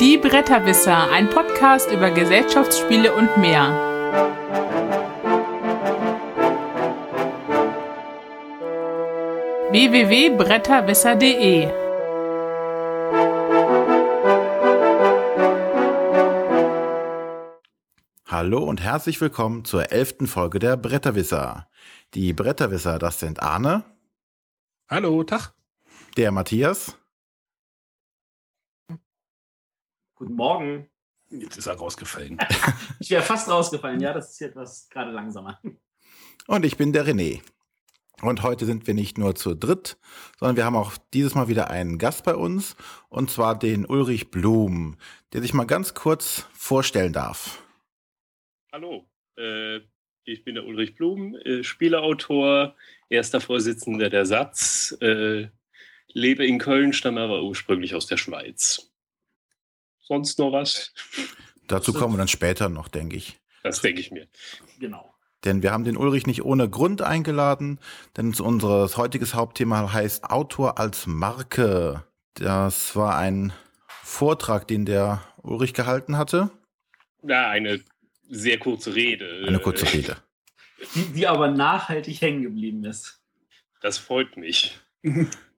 Die Bretterwisser, ein Podcast über Gesellschaftsspiele und mehr. www.bretterwisser.de Hallo und herzlich willkommen zur elften Folge der Bretterwisser. Die Bretterwisser, das sind Arne. Hallo, Tag. Der Matthias. Guten Morgen. Jetzt ist er rausgefallen. ich wäre fast rausgefallen, ja, das ist etwas gerade langsamer. Und ich bin der René. Und heute sind wir nicht nur zu dritt, sondern wir haben auch dieses Mal wieder einen Gast bei uns, und zwar den Ulrich Blum, der sich mal ganz kurz vorstellen darf. Hallo, äh, ich bin der Ulrich Blum, äh, Spieleautor, erster Vorsitzender der Satz, äh, lebe in Köln, stamme aber ursprünglich aus der Schweiz sonst noch was? Dazu kommen wir dann später noch, denke ich. Das denke ich mir. Genau. Denn wir haben den Ulrich nicht ohne Grund eingeladen, denn unser heutiges Hauptthema heißt Autor als Marke. Das war ein Vortrag, den der Ulrich gehalten hatte. Ja, eine sehr kurze Rede. Eine kurze Rede. Die, die aber nachhaltig hängen geblieben ist. Das freut mich.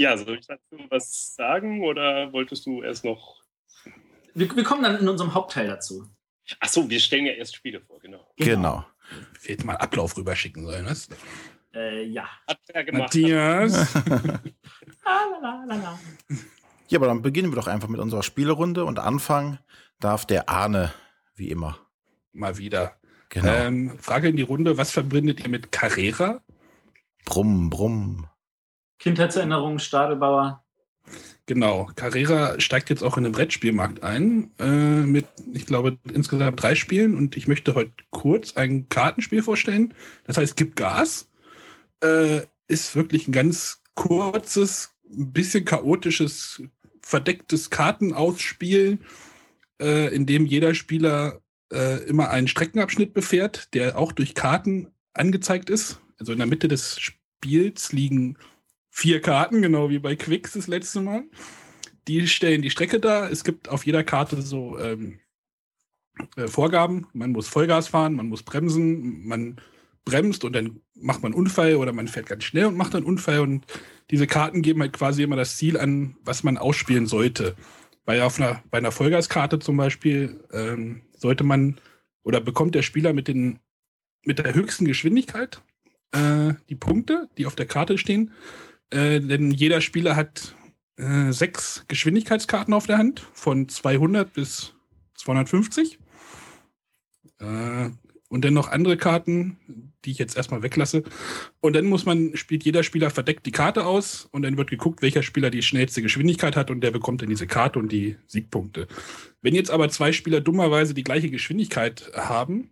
Ja, soll ich dazu was sagen oder wolltest du erst noch? Wir, wir kommen dann in unserem Hauptteil dazu. Ach so, wir stellen ja erst Spiele vor, genau. Genau. genau. Wir hätten mal Ablauf rüberschicken sollen, was? Äh, ja. Hat er gemacht. Matthias. ja, aber dann beginnen wir doch einfach mit unserer Spielerunde und anfangen darf der Arne, wie immer. Mal wieder. Genau. Ähm, Frage in die Runde: Was verbindet ihr mit Carrera? Brumm, brumm. Kindheitserinnerungen, Stadelbauer. Genau, Carrera steigt jetzt auch in den Brettspielmarkt ein, äh, mit, ich glaube, insgesamt drei Spielen und ich möchte heute kurz ein Kartenspiel vorstellen. Das heißt, Gib Gas. Äh, ist wirklich ein ganz kurzes, ein bisschen chaotisches, verdecktes Kartenausspiel, äh, in dem jeder Spieler äh, immer einen Streckenabschnitt befährt, der auch durch Karten angezeigt ist. Also in der Mitte des Spiels liegen vier Karten, genau wie bei Quicks das letzte Mal. Die stellen die Strecke dar. Es gibt auf jeder Karte so ähm, äh, Vorgaben. Man muss Vollgas fahren, man muss bremsen, man bremst und dann macht man einen Unfall oder man fährt ganz schnell und macht einen Unfall. Und diese Karten geben halt quasi immer das Ziel an, was man ausspielen sollte. Bei, auf einer, bei einer Vollgaskarte zum Beispiel ähm, sollte man oder bekommt der Spieler mit, den, mit der höchsten Geschwindigkeit äh, die Punkte, die auf der Karte stehen. Äh, denn jeder Spieler hat äh, sechs Geschwindigkeitskarten auf der Hand, von 200 bis 250. Äh, und dann noch andere Karten, die ich jetzt erstmal weglasse. Und dann muss man, spielt jeder Spieler verdeckt die Karte aus und dann wird geguckt, welcher Spieler die schnellste Geschwindigkeit hat und der bekommt dann diese Karte und die Siegpunkte. Wenn jetzt aber zwei Spieler dummerweise die gleiche Geschwindigkeit haben,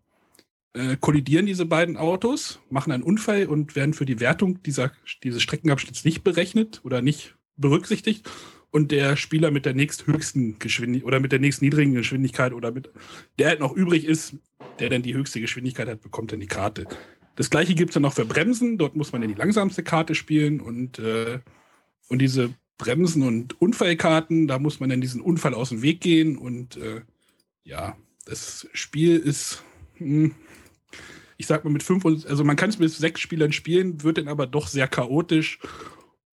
äh, kollidieren diese beiden Autos, machen einen Unfall und werden für die Wertung dieser, dieses Streckenabschnitts nicht berechnet oder nicht berücksichtigt. Und der Spieler mit der nächsthöchsten Geschwindigkeit oder mit der nächst niedrigen Geschwindigkeit oder mit der halt noch übrig ist, der dann die höchste Geschwindigkeit hat, bekommt dann die Karte. Das gleiche gibt es dann noch für Bremsen. Dort muss man dann die langsamste Karte spielen und, äh, und diese Bremsen- und Unfallkarten, da muss man dann diesen Unfall aus dem Weg gehen. Und äh, ja, das Spiel ist, mh, hm, ich sag mal mit fünf und, also man kann es mit sechs Spielern spielen, wird dann aber doch sehr chaotisch.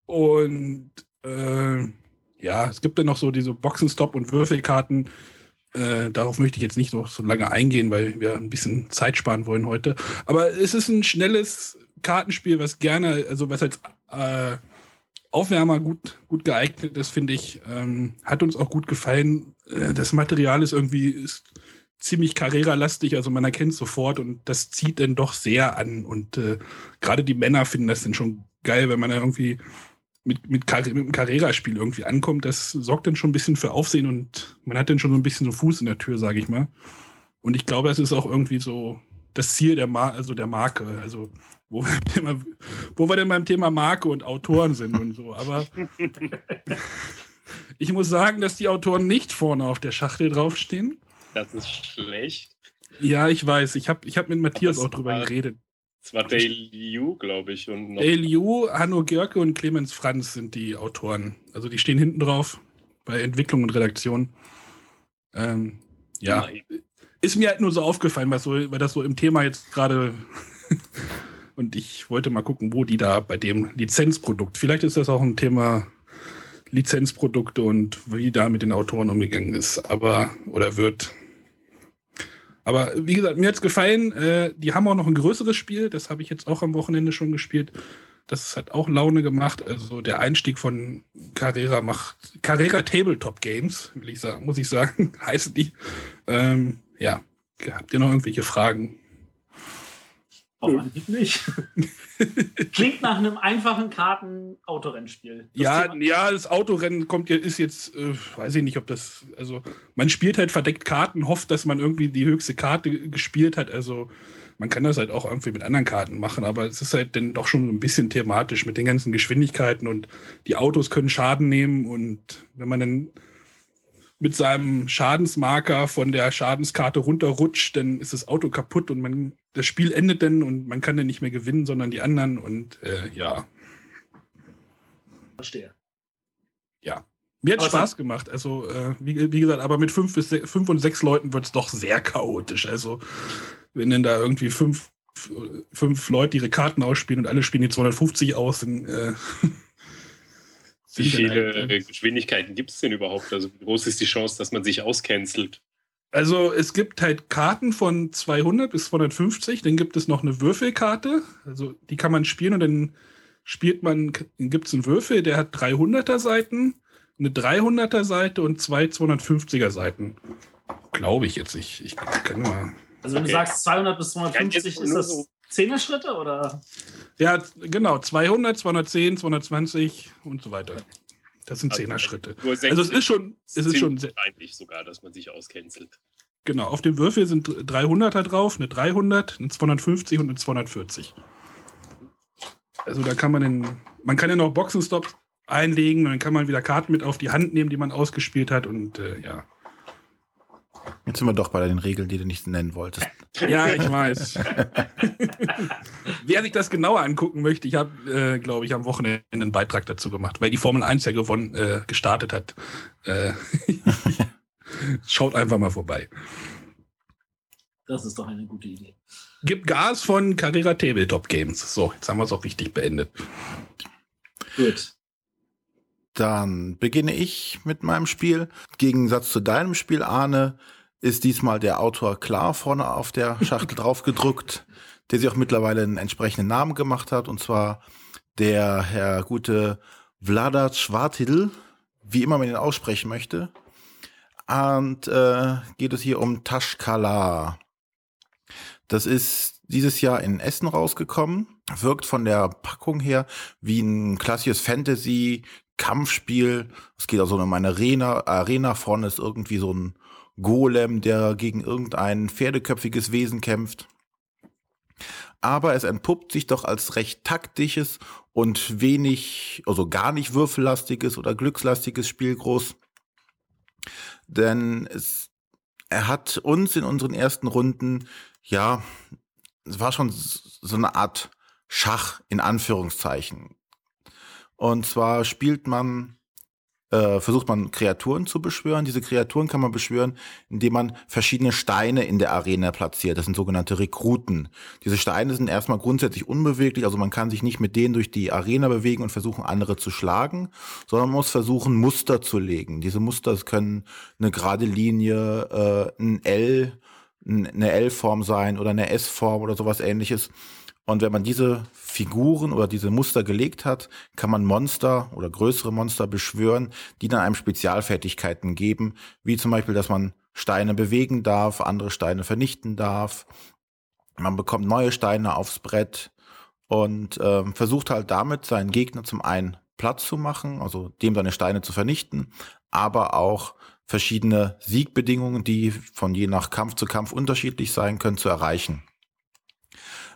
Und äh, ja, es gibt dann noch so diese Boxenstopp- und Würfelkarten. Äh, darauf möchte ich jetzt nicht noch so lange eingehen, weil wir ein bisschen Zeit sparen wollen heute. Aber es ist ein schnelles Kartenspiel, was gerne, also was als äh, Aufwärmer gut, gut geeignet ist, finde ich. Ähm, hat uns auch gut gefallen. Äh, das Material ist irgendwie ist ziemlich Carrera-lastig, also man erkennt sofort und das zieht dann doch sehr an. Und äh, gerade die Männer finden das dann schon geil, wenn man da irgendwie mit, mit, mit einem Carrera-Spiel irgendwie ankommt. Das sorgt dann schon ein bisschen für Aufsehen und man hat dann schon so ein bisschen so Fuß in der Tür, sage ich mal. Und ich glaube, das ist auch irgendwie so das Ziel der, Mar also der Marke. Also wo wir, immer, wo wir denn beim Thema Marke und Autoren sind und so. Aber ich muss sagen, dass die Autoren nicht vorne auf der Schachtel draufstehen. Das ist schlecht. Ja, ich weiß. Ich habe ich hab mit Matthias auch drüber war, geredet. Es war Dale Liu, glaube ich. Und Dale Liu, Hanno Görke und Clemens Franz sind die Autoren. Also die stehen hinten drauf. bei Entwicklung und Redaktion. Ähm, ja, ist mir halt nur so aufgefallen, weil, so, weil das so im Thema jetzt gerade und ich wollte mal gucken, wo die da bei dem Lizenzprodukt, vielleicht ist das auch ein Thema Lizenzprodukte und wie da mit den Autoren umgegangen ist, aber oder wird. Aber wie gesagt, mir hat es gefallen. Äh, die haben auch noch ein größeres Spiel, das habe ich jetzt auch am Wochenende schon gespielt. Das hat auch Laune gemacht. Also der Einstieg von Carrera macht Carrera Tabletop Games, will ich sagen, muss ich sagen, heißen die. Ähm, ja, habt ihr noch irgendwelche Fragen? Auf Anhieb nicht. Klingt nach einem einfachen Karten-Autorennspiel. Ja, ja, das Autorennen kommt ist jetzt, äh, weiß ich nicht, ob das, also man spielt halt verdeckt Karten, hofft, dass man irgendwie die höchste Karte gespielt hat. Also man kann das halt auch irgendwie mit anderen Karten machen, aber es ist halt dann doch schon ein bisschen thematisch mit den ganzen Geschwindigkeiten und die Autos können Schaden nehmen und wenn man dann mit seinem Schadensmarker von der Schadenskarte runterrutscht, dann ist das Auto kaputt und man das Spiel endet dann und man kann dann nicht mehr gewinnen, sondern die anderen und äh, ja. Verstehe. Ja. Mir hat Spaß gemacht. Also, äh, wie, wie, gesagt, aber mit fünf, bis fünf und sechs Leuten wird es doch sehr chaotisch. Also, wenn dann da irgendwie fünf, fünf Leute ihre Karten ausspielen und alle spielen die 250 aus, dann. Äh, wie viele halt, Geschwindigkeiten gibt es denn überhaupt? Also, wie groß ist die Chance, dass man sich auscancelt? Also es gibt halt Karten von 200 bis 250, dann gibt es noch eine Würfelkarte, also die kann man spielen und dann spielt man, gibt es einen Würfel, der hat 300er Seiten, eine 300er Seite und zwei 250er Seiten. Glaube ich jetzt nicht. Ich kann mal. Also wenn okay. du sagst 200 bis 250, ist das so 10er Schritte oder? Ja, genau, 200, 210, 220 und so weiter. Das sind also Zehner-Schritte. Also es ist schon, es ist schon wahrscheinlich sogar, dass man sich auscancelt. Genau, auf dem Würfel sind 300er drauf, eine 300, eine 250 und eine 240. Also da kann man den, man kann ja noch Boxenstops einlegen und dann kann man wieder Karten mit auf die Hand nehmen, die man ausgespielt hat und äh, ja. Jetzt sind wir doch bei den Regeln, die du nicht nennen wolltest. Ja, ich weiß. Wer sich das genauer angucken möchte, ich habe, äh, glaube ich, am Wochenende einen Beitrag dazu gemacht, weil die Formel 1 ja gewonnen, äh, gestartet hat. Äh, schaut einfach mal vorbei. Das ist doch eine gute Idee. Gibt Gas von Carrera Tabletop Games. So, jetzt haben wir es auch richtig beendet. Gut. Dann beginne ich mit meinem Spiel. Im Gegensatz zu deinem Spiel, Arne, ist diesmal der Autor klar vorne auf der Schachtel drauf gedruckt, der sich auch mittlerweile einen entsprechenden Namen gemacht hat, und zwar der Herr gute Vlada Schwartidl, wie immer man ihn aussprechen möchte. Und äh, geht es hier um Tashkala. Das ist dieses Jahr in Essen rausgekommen, wirkt von der Packung her wie ein klassisches Fantasy Kampfspiel. Es geht also um eine Arena. Arena vorne ist irgendwie so ein Golem, der gegen irgendein pferdeköpfiges Wesen kämpft. Aber es entpuppt sich doch als recht taktisches und wenig, also gar nicht würfellastiges oder glückslastiges Spiel groß. Denn es, er hat uns in unseren ersten Runden, ja, es war schon so eine Art Schach in Anführungszeichen. Und zwar spielt man äh, versucht man Kreaturen zu beschwören. Diese Kreaturen kann man beschwören, indem man verschiedene Steine in der Arena platziert. Das sind sogenannte Rekruten. Diese Steine sind erstmal grundsätzlich unbeweglich, also man kann sich nicht mit denen durch die Arena bewegen und versuchen, andere zu schlagen, sondern man muss versuchen, Muster zu legen. Diese Muster können eine gerade Linie, äh, ein L, eine L-Form sein oder eine S-Form oder sowas ähnliches. Und wenn man diese Figuren oder diese Muster gelegt hat, kann man Monster oder größere Monster beschwören, die dann einem Spezialfertigkeiten geben, wie zum Beispiel, dass man Steine bewegen darf, andere Steine vernichten darf. Man bekommt neue Steine aufs Brett und äh, versucht halt damit seinen Gegner zum einen Platz zu machen, also dem seine Steine zu vernichten, aber auch verschiedene Siegbedingungen, die von je nach Kampf zu Kampf unterschiedlich sein können, zu erreichen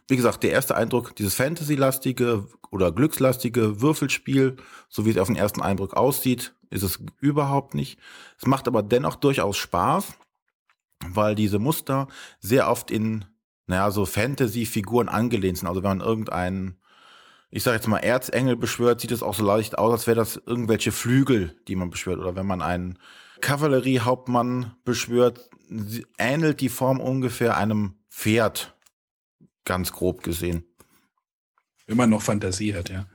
wie gesagt, der erste Eindruck, dieses Fantasy-lastige oder glückslastige Würfelspiel, so wie es auf den ersten Eindruck aussieht, ist es überhaupt nicht. Es macht aber dennoch durchaus Spaß, weil diese Muster sehr oft in, naja, so Fantasy-Figuren angelehnt sind. Also wenn man irgendeinen ich sage jetzt mal, Erzengel beschwört, sieht es auch so leicht aus, als wäre das irgendwelche Flügel, die man beschwört. Oder wenn man einen Kavalleriehauptmann beschwört, ähnelt die Form ungefähr einem Pferd, ganz grob gesehen. Man noch Fantasie hat, ja.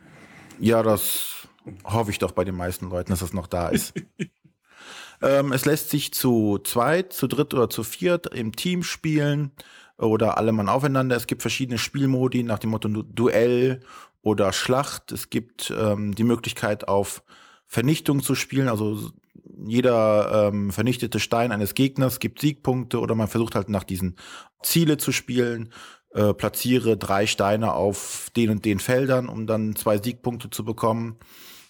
Ja, das hoffe ich doch bei den meisten Leuten, dass das noch da ist. ähm, es lässt sich zu zweit, zu dritt oder zu viert im Team spielen oder alle Mann aufeinander. Es gibt verschiedene Spielmodi nach dem Motto Duell oder Schlacht. Es gibt ähm, die Möglichkeit auf Vernichtung zu spielen, also jeder ähm, vernichtete Stein eines Gegners gibt Siegpunkte oder man versucht halt nach diesen Ziele zu spielen. Äh, platziere drei Steine auf den und den Feldern, um dann zwei Siegpunkte zu bekommen.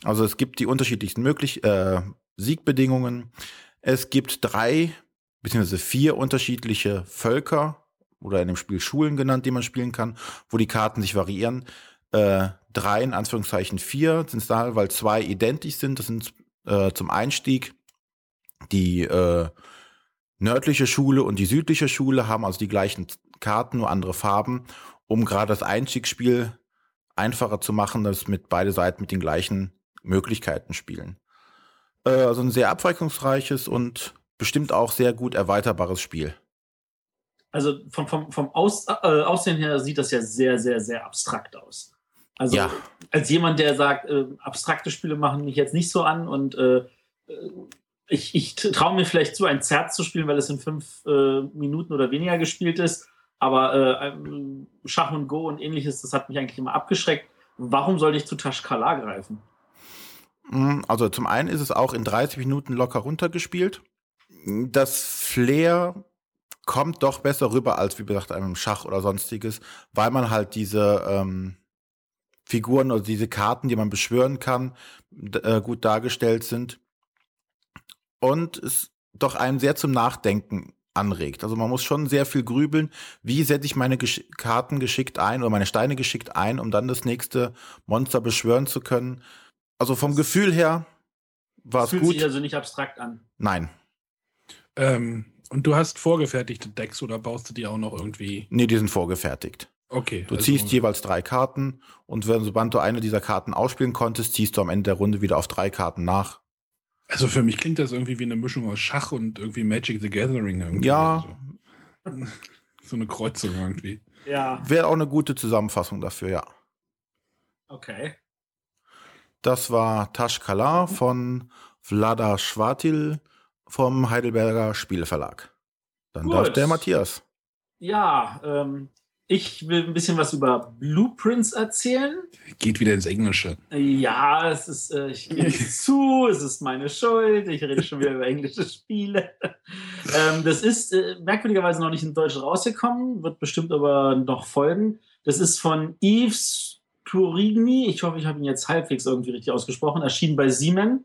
Also es gibt die unterschiedlichsten möglich äh, Siegbedingungen. Es gibt drei beziehungsweise vier unterschiedliche Völker oder in dem Spiel Schulen genannt, die man spielen kann, wo die Karten sich variieren. Äh, drei in Anführungszeichen vier sind es da, weil zwei identisch sind. Das sind äh, zum Einstieg die äh, nördliche Schule und die südliche Schule haben also die gleichen Karten, nur andere Farben, um gerade das Einstiegsspiel einfacher zu machen, dass mit beide Seiten mit den gleichen Möglichkeiten spielen. Äh, also ein sehr abweichungsreiches und bestimmt auch sehr gut erweiterbares Spiel. Also vom, vom, vom Aus, äh, Aussehen her sieht das ja sehr, sehr, sehr abstrakt aus. Also ja. als jemand, der sagt, äh, abstrakte Spiele machen mich jetzt nicht so an und äh, äh ich, ich traue mir vielleicht zu, ein Zert zu spielen, weil es in fünf äh, Minuten oder weniger gespielt ist. Aber äh, Schach und Go und ähnliches, das hat mich eigentlich immer abgeschreckt. Warum sollte ich zu Tashkala greifen? Hm, also zum einen ist es auch in 30 Minuten locker runtergespielt. Das Flair kommt doch besser rüber als, wie gesagt, einem Schach oder sonstiges, weil man halt diese ähm, Figuren oder diese Karten, die man beschwören kann, äh, gut dargestellt sind. Und es doch einen sehr zum Nachdenken anregt. Also man muss schon sehr viel grübeln, wie setze ich meine Gesch Karten geschickt ein oder meine Steine geschickt ein, um dann das nächste Monster beschwören zu können. Also vom Gefühl her war es gut. Fühlt sich also nicht abstrakt an. Nein. Ähm, und du hast vorgefertigte Decks oder baust du die auch noch irgendwie? Nee, die sind vorgefertigt. Okay. Du also ziehst jeweils drei Karten und wenn, sobald du eine dieser Karten ausspielen konntest, ziehst du am Ende der Runde wieder auf drei Karten nach. Also für mich klingt das irgendwie wie eine Mischung aus Schach und irgendwie Magic the Gathering. Irgendwie. Ja. So. so eine Kreuzung irgendwie. Ja. Wäre auch eine gute Zusammenfassung dafür, ja. Okay. Das war Tashkala von Vlada Schwatil vom Heidelberger Spieleverlag. Dann Gut. darf der Matthias. Ja, ähm, ich will ein bisschen was über Blueprints erzählen. Geht wieder ins Englische. Ja, es ist, äh, ich gebe es zu, es ist meine Schuld. Ich rede schon wieder über englische Spiele. ähm, das ist äh, merkwürdigerweise noch nicht in Deutsch rausgekommen, wird bestimmt aber noch folgen. Das ist von Yves Turigny. Ich hoffe, ich habe ihn jetzt halbwegs irgendwie richtig ausgesprochen. Erschienen bei Siemen.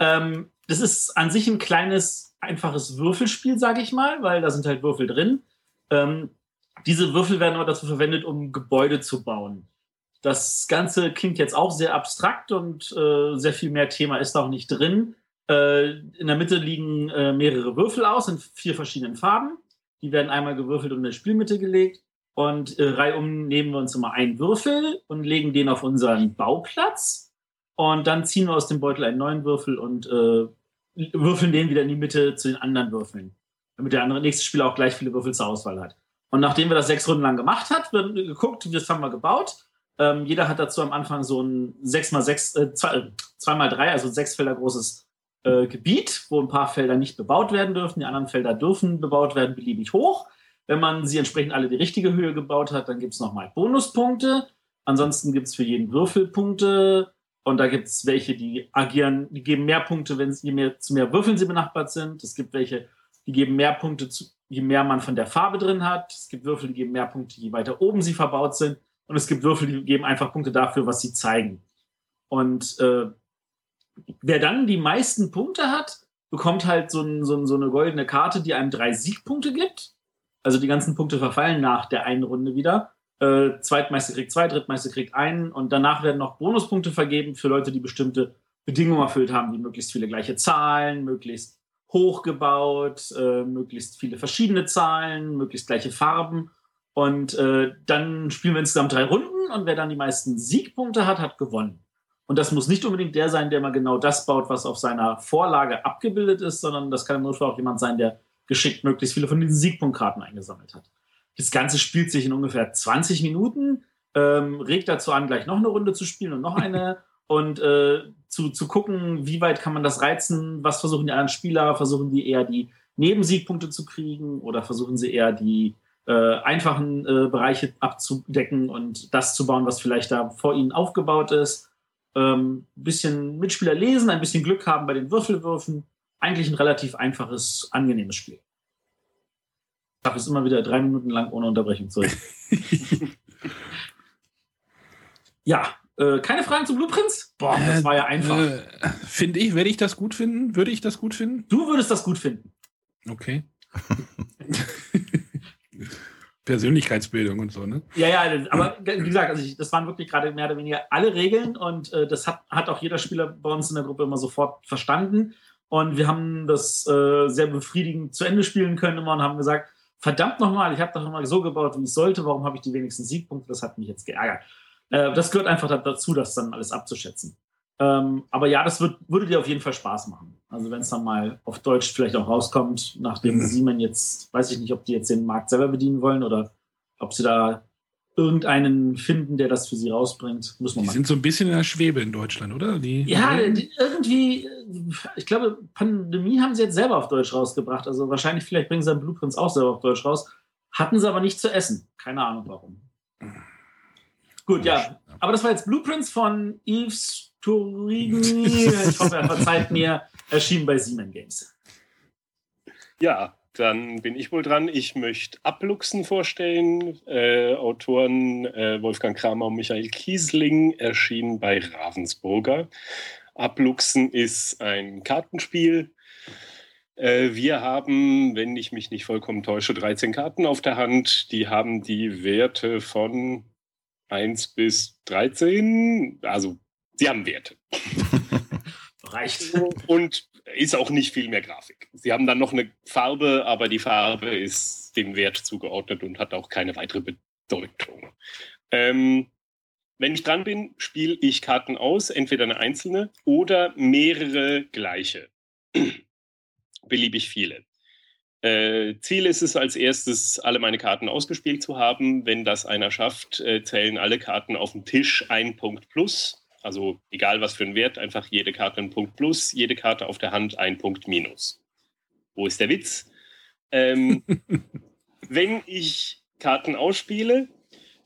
Ähm, das ist an sich ein kleines, einfaches Würfelspiel, sage ich mal, weil da sind halt Würfel drin. Ähm, diese Würfel werden aber dazu verwendet, um Gebäude zu bauen. Das Ganze klingt jetzt auch sehr abstrakt und äh, sehr viel mehr Thema ist auch nicht drin. Äh, in der Mitte liegen äh, mehrere Würfel aus in vier verschiedenen Farben. Die werden einmal gewürfelt und in der Spielmitte gelegt. Und äh, reihum nehmen wir uns immer einen Würfel und legen den auf unseren Bauplatz. Und dann ziehen wir aus dem Beutel einen neuen Würfel und äh, würfeln den wieder in die Mitte zu den anderen Würfeln. Damit der andere nächste Spieler auch gleich viele Würfel zur Auswahl hat. Und nachdem wir das sechs Runden lang gemacht hat, wird geguckt, wie das haben wir gebaut. Ähm, jeder hat dazu am Anfang so ein 6x6, äh, 2x3, äh, also sechs Felder großes äh, Gebiet, wo ein paar Felder nicht bebaut werden dürfen. Die anderen Felder dürfen bebaut werden, beliebig hoch. Wenn man sie entsprechend alle die richtige Höhe gebaut hat, dann gibt es nochmal Bonuspunkte. Ansonsten gibt es für jeden Würfel Punkte. Und da gibt es welche, die agieren, die geben mehr Punkte, wenn sie mehr, zu mehr Würfeln sie benachbart sind. Es gibt welche, die geben mehr Punkte zu, je mehr man von der Farbe drin hat. Es gibt Würfel, die geben mehr Punkte, je weiter oben sie verbaut sind. Und es gibt Würfel, die geben einfach Punkte dafür, was sie zeigen. Und äh, wer dann die meisten Punkte hat, bekommt halt so, ein, so, ein, so eine goldene Karte, die einem drei Siegpunkte gibt. Also die ganzen Punkte verfallen nach der einen Runde wieder. Äh, Zweitmeister kriegt zwei, Drittmeister kriegt einen und danach werden noch Bonuspunkte vergeben für Leute, die bestimmte Bedingungen erfüllt haben, wie möglichst viele gleiche Zahlen, möglichst hochgebaut, äh, möglichst viele verschiedene Zahlen, möglichst gleiche Farben. Und äh, dann spielen wir insgesamt drei Runden und wer dann die meisten Siegpunkte hat, hat gewonnen. Und das muss nicht unbedingt der sein, der mal genau das baut, was auf seiner Vorlage abgebildet ist, sondern das kann im Notfall auch jemand sein, der geschickt möglichst viele von diesen Siegpunktkarten eingesammelt hat. Das Ganze spielt sich in ungefähr 20 Minuten, ähm, regt dazu an, gleich noch eine Runde zu spielen und noch eine und äh, zu, zu gucken, wie weit kann man das reizen, was versuchen die anderen Spieler, versuchen die eher die Nebensiegpunkte zu kriegen oder versuchen sie eher die äh, einfachen äh, Bereiche abzudecken und das zu bauen, was vielleicht da vor ihnen aufgebaut ist. Ähm, bisschen Mitspieler lesen, ein bisschen Glück haben bei den Würfelwürfen. Eigentlich ein relativ einfaches, angenehmes Spiel. Ich schaffe es immer wieder drei Minuten lang ohne Unterbrechung zurück. ja, äh, keine Fragen zu Blueprints? Boah, das war ja einfach. Äh, Finde ich, werde ich das gut finden? Würde ich das gut finden? Du würdest das gut finden. Okay. Persönlichkeitsbildung und so, ne? Ja, ja, aber wie gesagt, also ich, das waren wirklich gerade mehr oder weniger alle Regeln und äh, das hat, hat auch jeder Spieler bei uns in der Gruppe immer sofort verstanden. Und wir haben das äh, sehr befriedigend zu Ende spielen können immer und haben gesagt, verdammt nochmal, ich habe doch immer so gebaut, wie ich sollte, warum habe ich die wenigsten Siegpunkte? Das hat mich jetzt geärgert. Äh, das gehört einfach dazu, das dann alles abzuschätzen. Ähm, aber ja, das wird, würde dir auf jeden Fall Spaß machen. Also wenn es dann mal auf Deutsch vielleicht auch rauskommt, nachdem mhm. Siemens jetzt, weiß ich nicht, ob die jetzt den Markt selber bedienen wollen oder ob sie da irgendeinen finden, der das für sie rausbringt. Muss man die mal. sind so ein bisschen in der Schwebe in Deutschland, oder? Die ja, die, irgendwie, ich glaube, Pandemie haben sie jetzt selber auf Deutsch rausgebracht. Also wahrscheinlich, vielleicht bringen sie dann Blueprints auch selber auf Deutsch raus. Hatten sie aber nicht zu essen. Keine Ahnung warum. Gut, ja. Aber das war jetzt Blueprints von Yves Turigny. Ich hoffe, er verzeiht mir. Erschienen bei Siemens Games. Ja, dann bin ich wohl dran. Ich möchte Abluchsen vorstellen. Äh, Autoren äh, Wolfgang Kramer und Michael Kiesling erschienen bei Ravensburger. Abluchsen ist ein Kartenspiel. Äh, wir haben, wenn ich mich nicht vollkommen täusche, 13 Karten auf der Hand. Die haben die Werte von 1 bis 13. Also, sie haben Werte. Reicht. Und ist auch nicht viel mehr Grafik. Sie haben dann noch eine Farbe, aber die Farbe ist dem Wert zugeordnet und hat auch keine weitere Bedeutung. Ähm, wenn ich dran bin, spiele ich Karten aus, entweder eine einzelne oder mehrere gleiche. Beliebig viele. Äh, Ziel ist es als erstes, alle meine Karten ausgespielt zu haben. Wenn das einer schafft, äh, zählen alle Karten auf dem Tisch ein Punkt plus. Also egal was für ein Wert, einfach jede Karte ein Punkt plus, jede Karte auf der Hand ein Punkt minus. Wo ist der Witz? Ähm, wenn ich Karten ausspiele,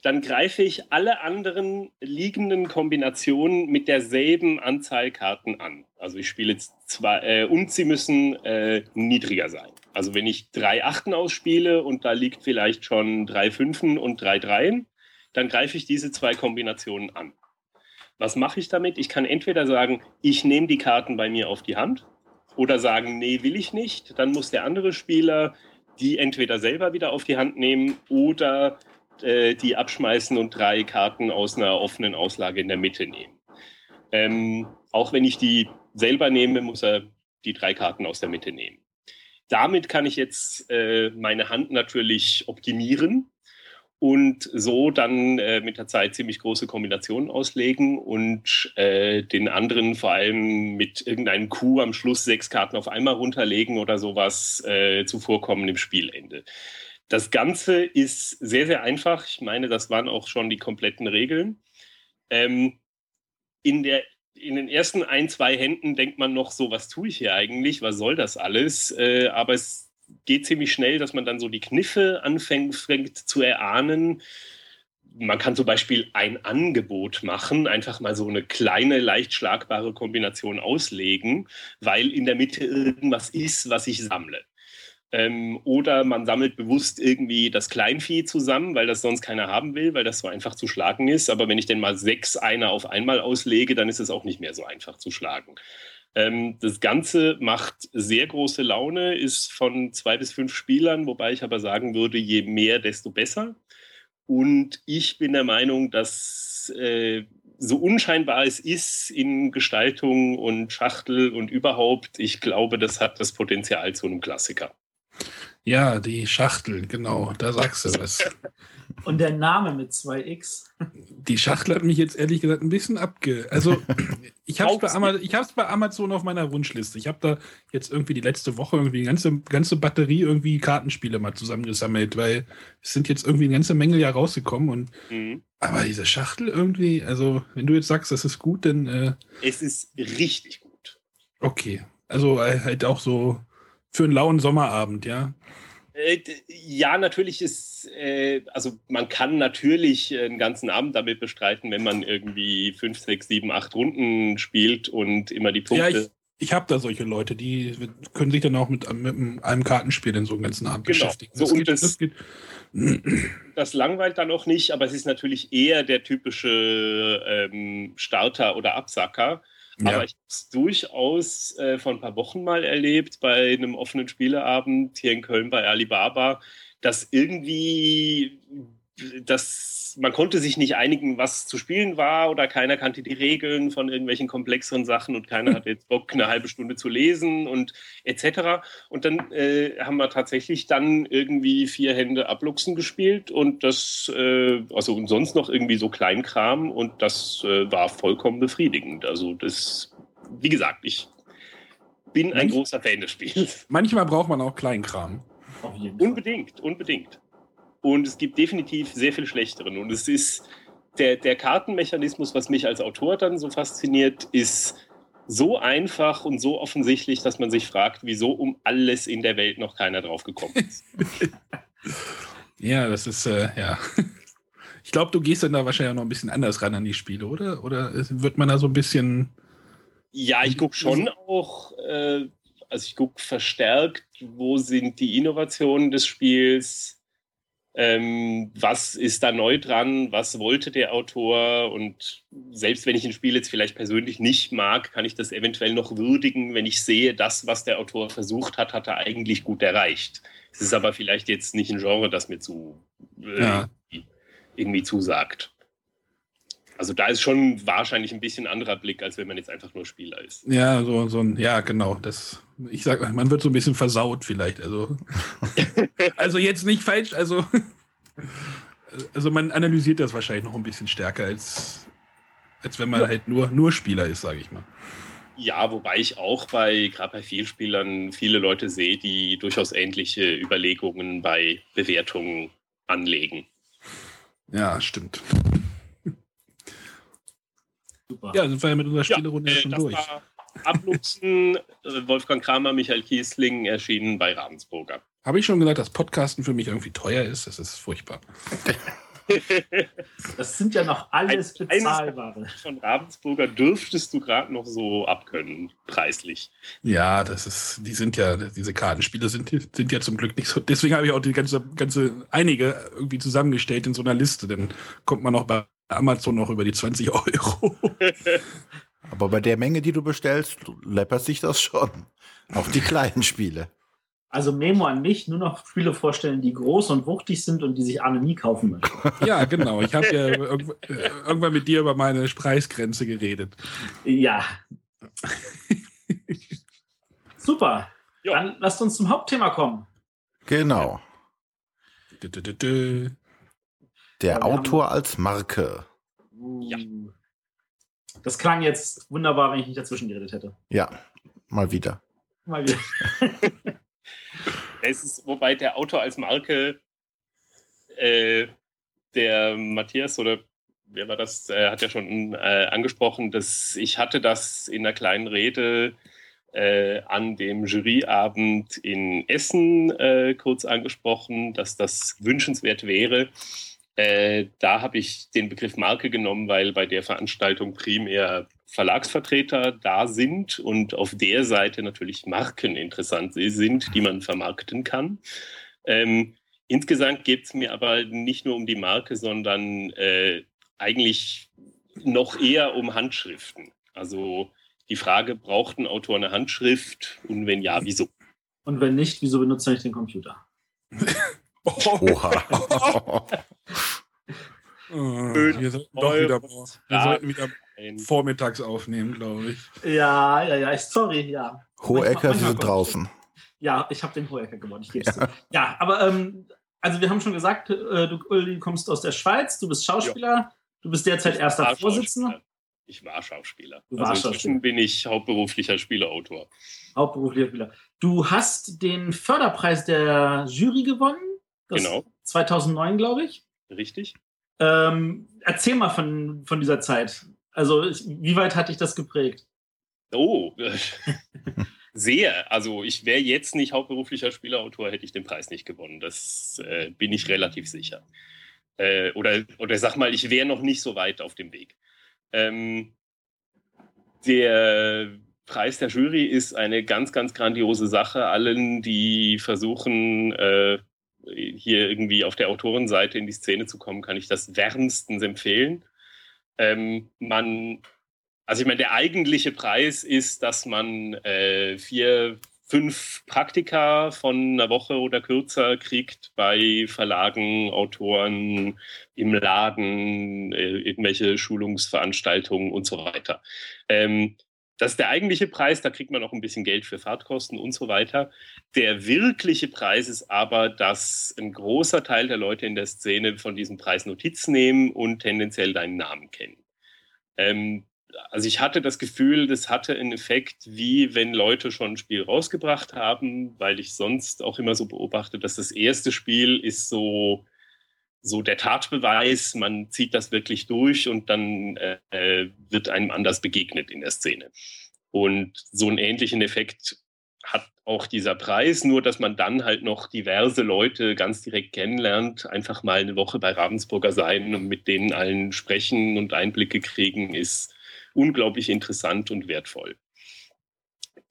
dann greife ich alle anderen liegenden Kombinationen mit derselben Anzahl Karten an. Also ich spiele zwei, äh, und sie müssen äh, niedriger sein. Also wenn ich drei Achten ausspiele und da liegt vielleicht schon drei Fünfen und drei Dreien, dann greife ich diese zwei Kombinationen an. Was mache ich damit? Ich kann entweder sagen, ich nehme die Karten bei mir auf die Hand oder sagen, nee, will ich nicht. Dann muss der andere Spieler die entweder selber wieder auf die Hand nehmen oder äh, die abschmeißen und drei Karten aus einer offenen Auslage in der Mitte nehmen. Ähm, auch wenn ich die selber nehme, muss er die drei Karten aus der Mitte nehmen. Damit kann ich jetzt äh, meine Hand natürlich optimieren und so dann äh, mit der Zeit ziemlich große Kombinationen auslegen und äh, den anderen vor allem mit irgendeinem Coup am Schluss sechs Karten auf einmal runterlegen oder sowas äh, zuvorkommen im Spielende. Das Ganze ist sehr, sehr einfach. Ich meine, das waren auch schon die kompletten Regeln. Ähm, in, der, in den ersten ein, zwei Händen denkt man noch so, was tue ich hier eigentlich? Was soll das alles? Äh, aber es geht ziemlich schnell, dass man dann so die Kniffe anfängt zu erahnen. Man kann zum Beispiel ein Angebot machen, einfach mal so eine kleine, leicht schlagbare Kombination auslegen, weil in der Mitte irgendwas ist, was ich sammle. Ähm, oder man sammelt bewusst irgendwie das Kleinvieh zusammen, weil das sonst keiner haben will, weil das so einfach zu schlagen ist. Aber wenn ich denn mal sechs Einer auf einmal auslege, dann ist es auch nicht mehr so einfach zu schlagen. Ähm, das Ganze macht sehr große Laune, ist von zwei bis fünf Spielern, wobei ich aber sagen würde, je mehr, desto besser. Und ich bin der Meinung, dass äh, so unscheinbar es ist in Gestaltung und Schachtel und überhaupt, ich glaube, das hat das Potenzial zu einem Klassiker. Ja, die Schachtel, genau, da sagst du was. Und der Name mit 2x. Die Schachtel hat mich jetzt ehrlich gesagt ein bisschen abge. Also, ich habe es bei, Ama ich bei Amazon auf meiner Wunschliste. Ich habe da jetzt irgendwie die letzte Woche irgendwie eine ganze, ganze Batterie irgendwie Kartenspiele mal zusammengesammelt, weil es sind jetzt irgendwie eine ganze Menge ja rausgekommen. Und, Mhm. aber diese Schachtel irgendwie, also, wenn du jetzt sagst, das ist gut, dann äh, Es ist richtig gut. okay. Also äh, halt auch so für einen lauen Sommerabend, ja. Äh, Ja, natürlich ist, äh, also man kann natürlich einen ganzen Abend damit bestreiten, wenn man irgendwie fünf, sechs, sieben, acht Runden spielt und immer die Ja, Punkte. ich, ich habe da solche Leute, die können sich dann auch mit, mit einem Kartenspiel in so einen ganzen Abend Genau. beschäftigen. So, und das- das geht. das langweilt dann auch nicht, aber es ist natürlich eher der typische ähm, Starter oder Absacker. Ja. Aber ich habe es durchaus äh, vor ein paar Wochen mal erlebt bei einem offenen Spieleabend hier in Köln bei Alibaba, dass irgendwie das, man konnte sich nicht einigen, was zu spielen war oder keiner kannte die Regeln von irgendwelchen komplexeren Sachen und keiner hatte jetzt Bock, eine halbe Stunde zu lesen und etc. Und dann äh, haben wir tatsächlich dann irgendwie vier Hände Abluchsen gespielt und das, äh, also und sonst noch irgendwie so Kleinkram und das äh, war vollkommen befriedigend. Also das, wie gesagt, ich bin ein Manch- großer Fan des Spiels. Manchmal braucht man auch Kleinkram. Unbedingt, unbedingt. Und es gibt definitiv sehr viel schlechteren. Und es ist der, der Kartenmechanismus, was mich als Autor dann so fasziniert, ist so einfach und so offensichtlich, dass man sich fragt, wieso um alles in der Welt noch keiner drauf gekommen ist. Ja, das ist, äh, ja. Ich glaube, du gehst dann da wahrscheinlich auch noch ein bisschen anders ran an die Spiele, oder? Oder wird man da so ein bisschen. Ja, ich gucke schon auch, äh, also ich gucke verstärkt, wo sind die Innovationen des Spiels, ähm, was ist da neu dran, was wollte der Autor und selbst wenn ich ein Spiel jetzt vielleicht persönlich nicht mag, kann ich das eventuell noch würdigen, wenn ich sehe, das, was der Autor versucht hat, hat er eigentlich gut erreicht. Es ist aber vielleicht jetzt nicht ein Genre, das mir zu äh, Ja. irgendwie zusagt. Also da ist schon wahrscheinlich ein bisschen anderer Blick, als wenn man jetzt einfach nur Spieler ist. Ja, so, so ein, ja, genau. Das, ich sag, mal, man wird so ein bisschen versaut vielleicht. Also, also jetzt nicht falsch, also, also man analysiert das wahrscheinlich noch ein bisschen stärker, als, als wenn man halt nur, nur Spieler ist, sage ich mal. Ja, wobei ich auch bei, gerade bei Vielspielern, viele Leute sehe, die durchaus ähnliche Überlegungen bei Bewertungen anlegen. Ja, stimmt. Super. Ja, sind wir ja mit unserer Spielerunde äh, schon das durch. Abluchsen, äh, Wolfgang Kramer, Michael Kiesling, erschienen bei Ravensburger. Habe ich schon gesagt, dass Podcasten für mich irgendwie teuer ist? Das ist furchtbar. Das sind ja noch alles Ein- bezahlbare. Von Ravensburger dürftest du gerade noch so abkönnen, preislich. Ja, das ist, die sind ja, diese Kartenspiele sind, sind ja zum Glück nicht so. Deswegen habe ich auch die ganze, ganze, einige irgendwie zusammengestellt in so einer Liste. Dann kommt man auch bei Amazon noch über die 20 Euro. Aber bei der Menge, die du bestellst, läppert sich das schon. Auch die kleinen Spiele. Also Memo an mich, nur noch Spiele vorstellen, die groß und wuchtig sind und die sich Arne nie kaufen möchte. ja, genau. Ich habe ja irgendw- äh, irgendwann mit dir über meine Preisgrenze geredet. Ja. Super. Ja. Dann lasst uns zum Hauptthema kommen. Genau. Dü, dü, dü. Der Ja, wir haben- Autor als Marke. Ja. Das klang jetzt wunderbar, wenn ich nicht dazwischen geredet hätte. Ja, mal wieder. Mal wieder. Es ist, wobei der Autor als Marke, äh, der Matthias oder wer war das, äh, hat ja schon äh, angesprochen, dass ich hatte das in einer kleinen Rede äh, an dem Juryabend in Essen äh, kurz angesprochen, dass das wünschenswert wäre. Äh, da habe ich den Begriff Marke genommen, weil bei der Veranstaltung primär Verlagsvertreter da sind und auf der Seite natürlich Marken interessant sind, die man vermarkten kann. Ähm, insgesamt geht es mir aber nicht nur um die Marke, sondern äh, eigentlich noch eher um Handschriften. Also die Frage, braucht ein Autor eine Handschrift und wenn ja, wieso? Und wenn nicht, wieso benutzt er nicht den Computer? Oha. Oh, wir sollten doch wieder, wir Ja. sollten wieder vormittags aufnehmen, glaube ich. Ja, ja, ja, ich, sorry, ja. Hohe Äcker, sind draußen. Ja, ich habe den Hohecker gewonnen, ich gebe es ja. ja, aber ähm, also wir haben schon gesagt, äh, du Uli, kommst aus der Schweiz, du bist Schauspieler, ja. du bist derzeit ich erster Vorsitzender. Ich war Schauspieler. Du also inzwischen bin ich hauptberuflicher Spieleautor. Hauptberuflicher Spieler. Du hast den Förderpreis der Jury gewonnen. Genau. 2009, glaube ich. Richtig. Ähm, erzähl mal von, von dieser Zeit. Also, wie weit hat dich das geprägt? Oh, sehr. Also, ich wäre jetzt nicht hauptberuflicher Spielautor, hätte ich den Preis nicht gewonnen. Das äh, bin ich relativ sicher. Äh, oder, oder sag mal, ich wäre noch nicht so weit auf dem Weg. Ähm, der Preis der Jury ist eine ganz, ganz grandiose Sache. Allen, die versuchen, äh, hier irgendwie auf der Autorenseite in die Szene zu kommen, kann ich das wärmstens empfehlen. Ähm, man, also ich meine, der eigentliche Preis ist, dass man äh, vier, fünf Praktika von einer Woche oder kürzer kriegt bei Verlagen, Autoren, im Laden, äh, irgendwelche Schulungsveranstaltungen und so weiter. Ähm, das ist der eigentliche Preis, da kriegt man auch ein bisschen Geld für Fahrtkosten und so weiter. Der wirkliche Preis ist aber, dass ein großer Teil der Leute in der Szene von diesem Preis Notiz nehmen und tendenziell deinen Namen kennen. Ähm, also ich hatte das Gefühl, das hatte einen Effekt, wie wenn Leute schon ein Spiel rausgebracht haben, weil ich sonst auch immer so beobachte, dass das erste Spiel ist so so der Tatbeweis, man zieht das wirklich durch und dann äh, wird einem anders begegnet in der Szene. Und so einen ähnlichen Effekt hat auch dieser Preis, nur dass man dann halt noch diverse Leute ganz direkt kennenlernt, einfach mal eine Woche bei Ravensburger sein und mit denen allen sprechen und Einblicke kriegen, ist unglaublich interessant und wertvoll.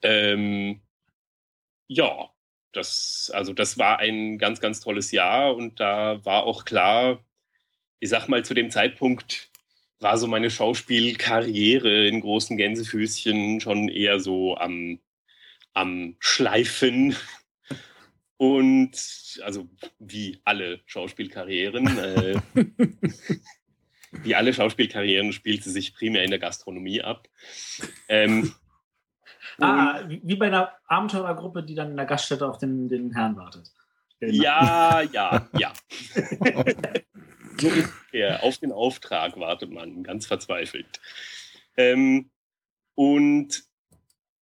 Ähm, ja, das, also das war ein ganz, ganz tolles Jahr und da war auch klar, ich sag mal, zu dem Zeitpunkt war so meine Schauspielkarriere in großen Gänsefüßchen schon eher so am, am Schleifen. Und also wie alle Schauspielkarrieren, äh, wie alle Schauspielkarrieren spielt sie sich primär in der Gastronomie ab. Ähm, Ah, wie bei einer Abenteurergruppe, die dann in der Gaststätte auf den, den Herrn wartet. Genau. Ja, ja, ja. so ungefähr. Auf den Auftrag wartet man, ganz verzweifelt. Ähm, und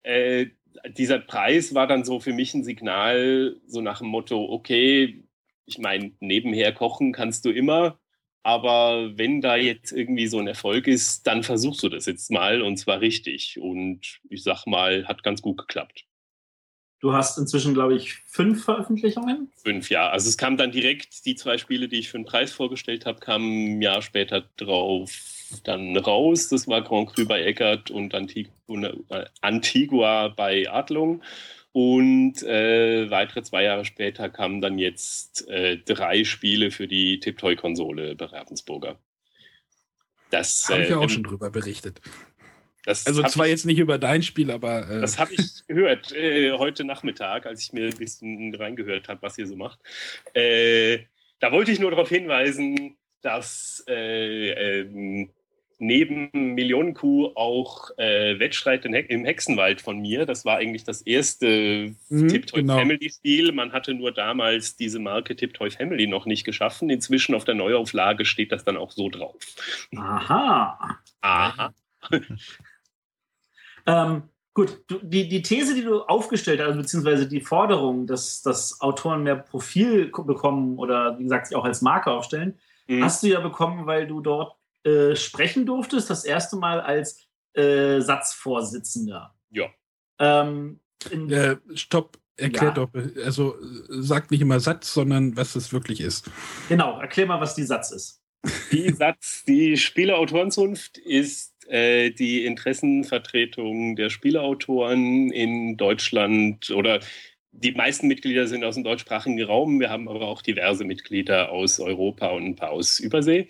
äh, dieser Preis war dann so für mich ein Signal, so nach dem Motto, okay, ich meine, nebenher kochen kannst du immer, aber wenn da jetzt irgendwie so ein Erfolg ist, dann versuchst du das jetzt mal und zwar richtig. Und ich sag mal, hat ganz gut geklappt. Du hast inzwischen, glaube ich, fünf Veröffentlichungen? Fünf, ja. Also es kam dann direkt, die zwei Spiele, die ich für den Preis vorgestellt habe, kamen ein Jahr später drauf dann raus. Das war Grand Cru bei Eckert und Antigua, äh, Antigua bei Adlung. Und äh, weitere zwei Jahre später kamen dann jetzt äh, drei Spiele für die Tiptoy-Konsole bei Ravensburger. Das habe ich ja auch äh, schon drüber berichtet. also zwar ich, jetzt nicht über dein Spiel, aber. Äh, das habe ich gehört äh, heute Nachmittag, als ich mir ein bisschen reingehört habe, was ihr so macht. Äh, da wollte ich nur darauf hinweisen, dass ähm, neben Millionenkuh auch äh, Wettstreit im Hexenwald von mir. Das war eigentlich das erste mhm, Tiptoy genau. Family Spiel. Man hatte nur damals diese Marke Tiptoy Family noch nicht geschaffen. Inzwischen auf der Neuauflage steht das dann auch so drauf. Aha. Aha. ähm, gut, du, die, die These, die du aufgestellt hast, beziehungsweise die Forderung, dass, dass Autoren mehr Profil bekommen oder wie gesagt sich auch als Marke aufstellen, mhm. hast du ja bekommen, weil du dort äh, sprechen durftest, das erste Mal als äh, Satzvorsitzender. Ja. Ähm, äh, stopp, erklär ja. doch, also sag nicht immer Satz, sondern was es wirklich ist. Genau, erklär mal, was die Satz ist. Die Satz, die Spieleautorenzunft ist äh, die Interessenvertretung der Spieleautoren in Deutschland oder die meisten Mitglieder sind aus dem deutschsprachigen Raum. Wir haben aber auch diverse Mitglieder aus Europa und ein paar aus Übersee.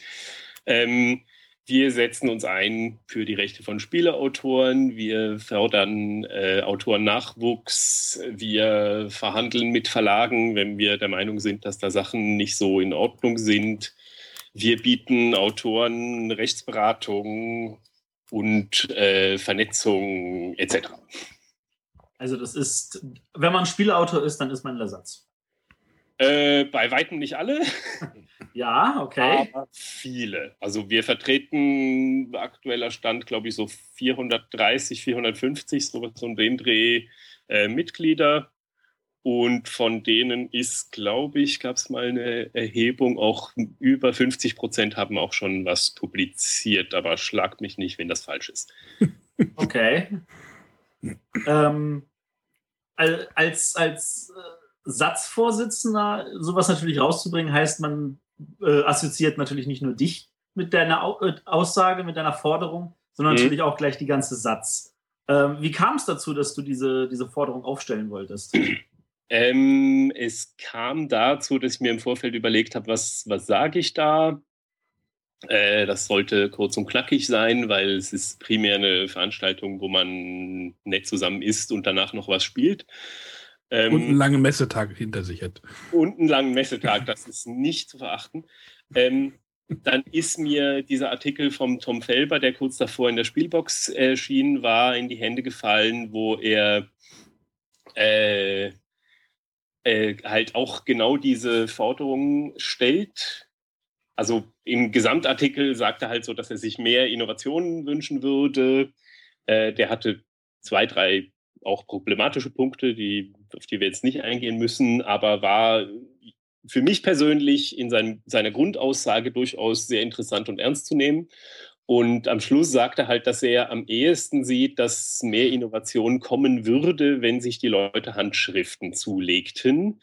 Ähm, wir setzen uns ein für die Rechte von Spieleautoren. Wir fördern äh, Autorennachwuchs. Wir verhandeln mit Verlagen, wenn wir der Meinung sind, dass da Sachen nicht so in Ordnung sind. Wir bieten Autoren Rechtsberatung und äh, Vernetzung etc. Also das ist, wenn man Spielautor ist, dann ist man Ersatz. Äh, bei weitem nicht alle. ja, okay. Aber viele. Also wir vertreten aktueller Stand, glaube ich, so 430, 450, so, so ein Dreh äh, Mitglieder. Und von denen ist, glaube ich, gab es mal eine Erhebung, auch über 50 Prozent haben auch schon was publiziert, aber schlag mich nicht, wenn das falsch ist. Okay. ähm, als als äh, Satzvorsitzender sowas natürlich rauszubringen, heißt, man äh, assoziiert natürlich nicht nur dich mit deiner Au äh, Aussage, mit deiner Forderung, sondern mhm. natürlich auch gleich die ganze Satz. Ähm, wie kam es dazu, dass du diese, diese Forderung aufstellen wolltest? Ähm, es kam dazu, dass ich mir im Vorfeld überlegt habe, was, was sage ich da? Äh, das sollte kurz und knackig sein, weil es ist primär eine Veranstaltung, wo man nett zusammen isst und danach noch was spielt. Ähm, und einen langen Messetag hinter sich hat. Und einen langen Messetag, das ist nicht zu verachten. Ähm, dann ist mir dieser Artikel vom Tom Felber, der kurz davor in der Spielbox erschien, war in die Hände gefallen, wo er äh, äh, halt auch genau diese Forderungen stellt. Also im Gesamtartikel sagt er halt so, dass er sich mehr Innovationen wünschen würde. Äh, der hatte zwei, drei auch problematische Punkte, die, auf die wir jetzt nicht eingehen müssen, aber war für mich persönlich in sein, seiner Grundaussage durchaus sehr interessant und ernst zu nehmen. Und am Schluss sagt er halt, dass er am ehesten sieht, dass mehr Innovation kommen würde, wenn sich die Leute Handschriften zulegten,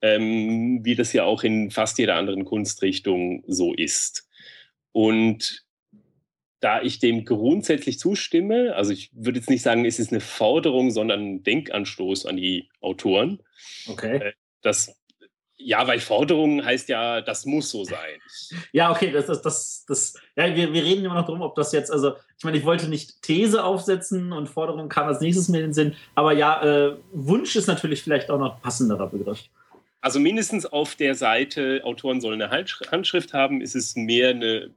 ähm, wie das ja auch in fast jeder anderen Kunstrichtung so ist. Und da ich dem grundsätzlich zustimme, also ich würde jetzt nicht sagen, es ist eine Forderung, sondern ein Denkanstoß an die Autoren. Okay. Äh, das ja, weil Forderung heißt ja, das muss so sein. Ja, okay, das ist das, das, ja, wir, wir reden immer noch darum, ob das jetzt, also, ich meine, ich wollte nicht These aufsetzen und Forderung kam als nächstes mir in den Sinn, aber ja, äh, Wunsch ist natürlich vielleicht auch noch passenderer Begriff. Also mindestens auf der Seite, Autoren sollen eine Handschrift haben, ist es mehr eine,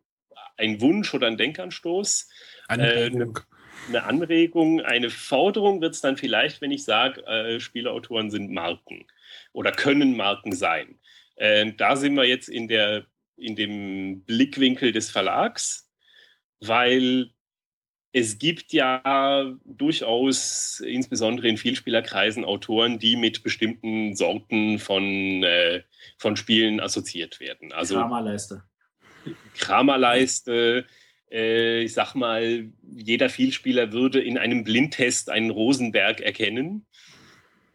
ein Wunsch oder ein Denkanstoß. Anregung. Äh, eine Anregung, eine Forderung wird es dann vielleicht, wenn ich sage, äh, Spieleautoren sind Marken oder können Marken sein. Äh, da sind wir jetzt in, der, in dem Blickwinkel des Verlags, weil es gibt ja durchaus, insbesondere in Vielspielerkreisen, Autoren, die mit bestimmten Sorten von, äh, von Spielen assoziiert werden. Also Kramerleiste. Kramerleiste. Äh, ich sag mal, jeder Vielspieler würde in einem Blindtest einen Rosenberg erkennen.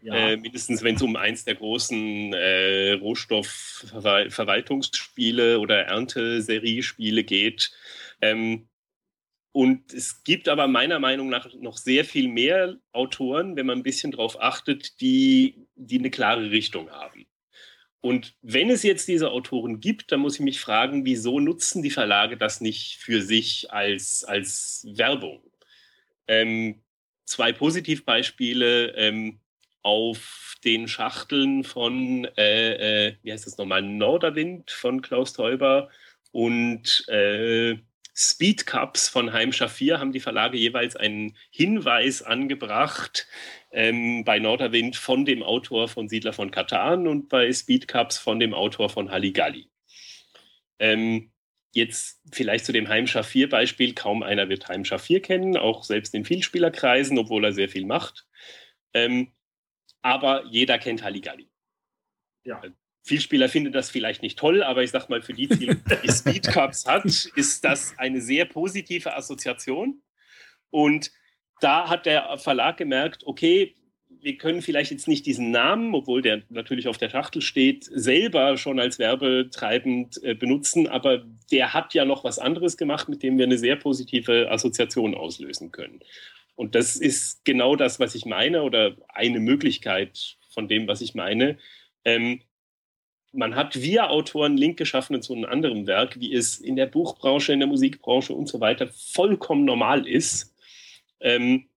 Ja. Äh, mindestens wenn es um eins der großen äh, Rohstoffverwaltungsspiele oder Ernteseriespiele geht. Ähm, und es gibt aber meiner Meinung nach noch sehr viel mehr Autoren, wenn man ein bisschen darauf achtet, die, die eine klare Richtung haben. Und wenn es jetzt diese Autoren gibt, dann muss ich mich fragen, wieso nutzen die Verlage das nicht für sich als, als Werbung? Ähm, zwei Positivbeispiele. Ähm, auf den Schachteln von, äh, äh, wie heißt das nochmal, Norderwind von Klaus Teuber und äh, Speed Cups von Heim Schafir haben die Verlage jeweils einen Hinweis angebracht ähm, bei Norderwind von dem Autor von Siedler von Katan und bei Speed Cups von dem Autor von Halligalli. Ähm, jetzt vielleicht zu dem Heim Schafir Beispiel. Kaum einer wird Heim Schafir kennen, auch selbst in Vielspielerkreisen, obwohl er sehr viel macht. Ähm, aber jeder kennt Halligalli. Ja. Äh, Vielspieler finden das vielleicht nicht toll, aber ich sag mal, für die, die, die Speed Cups hat, ist das eine sehr positive Assoziation. Und da hat der Verlag gemerkt, okay, wir können vielleicht jetzt nicht diesen Namen, obwohl der natürlich auf der Schachtel steht, selber schon als werbetreibend äh, benutzen, aber der hat ja noch was anderes gemacht, mit dem wir eine sehr positive Assoziation auslösen können. Und das ist genau das, was ich meine oder eine Möglichkeit von dem, was ich meine. Ähm, man hat via Autoren Link geschaffen zu einem anderen Werk, wie es in der Buchbranche, in der Musikbranche und so weiter vollkommen normal ist. Ähm,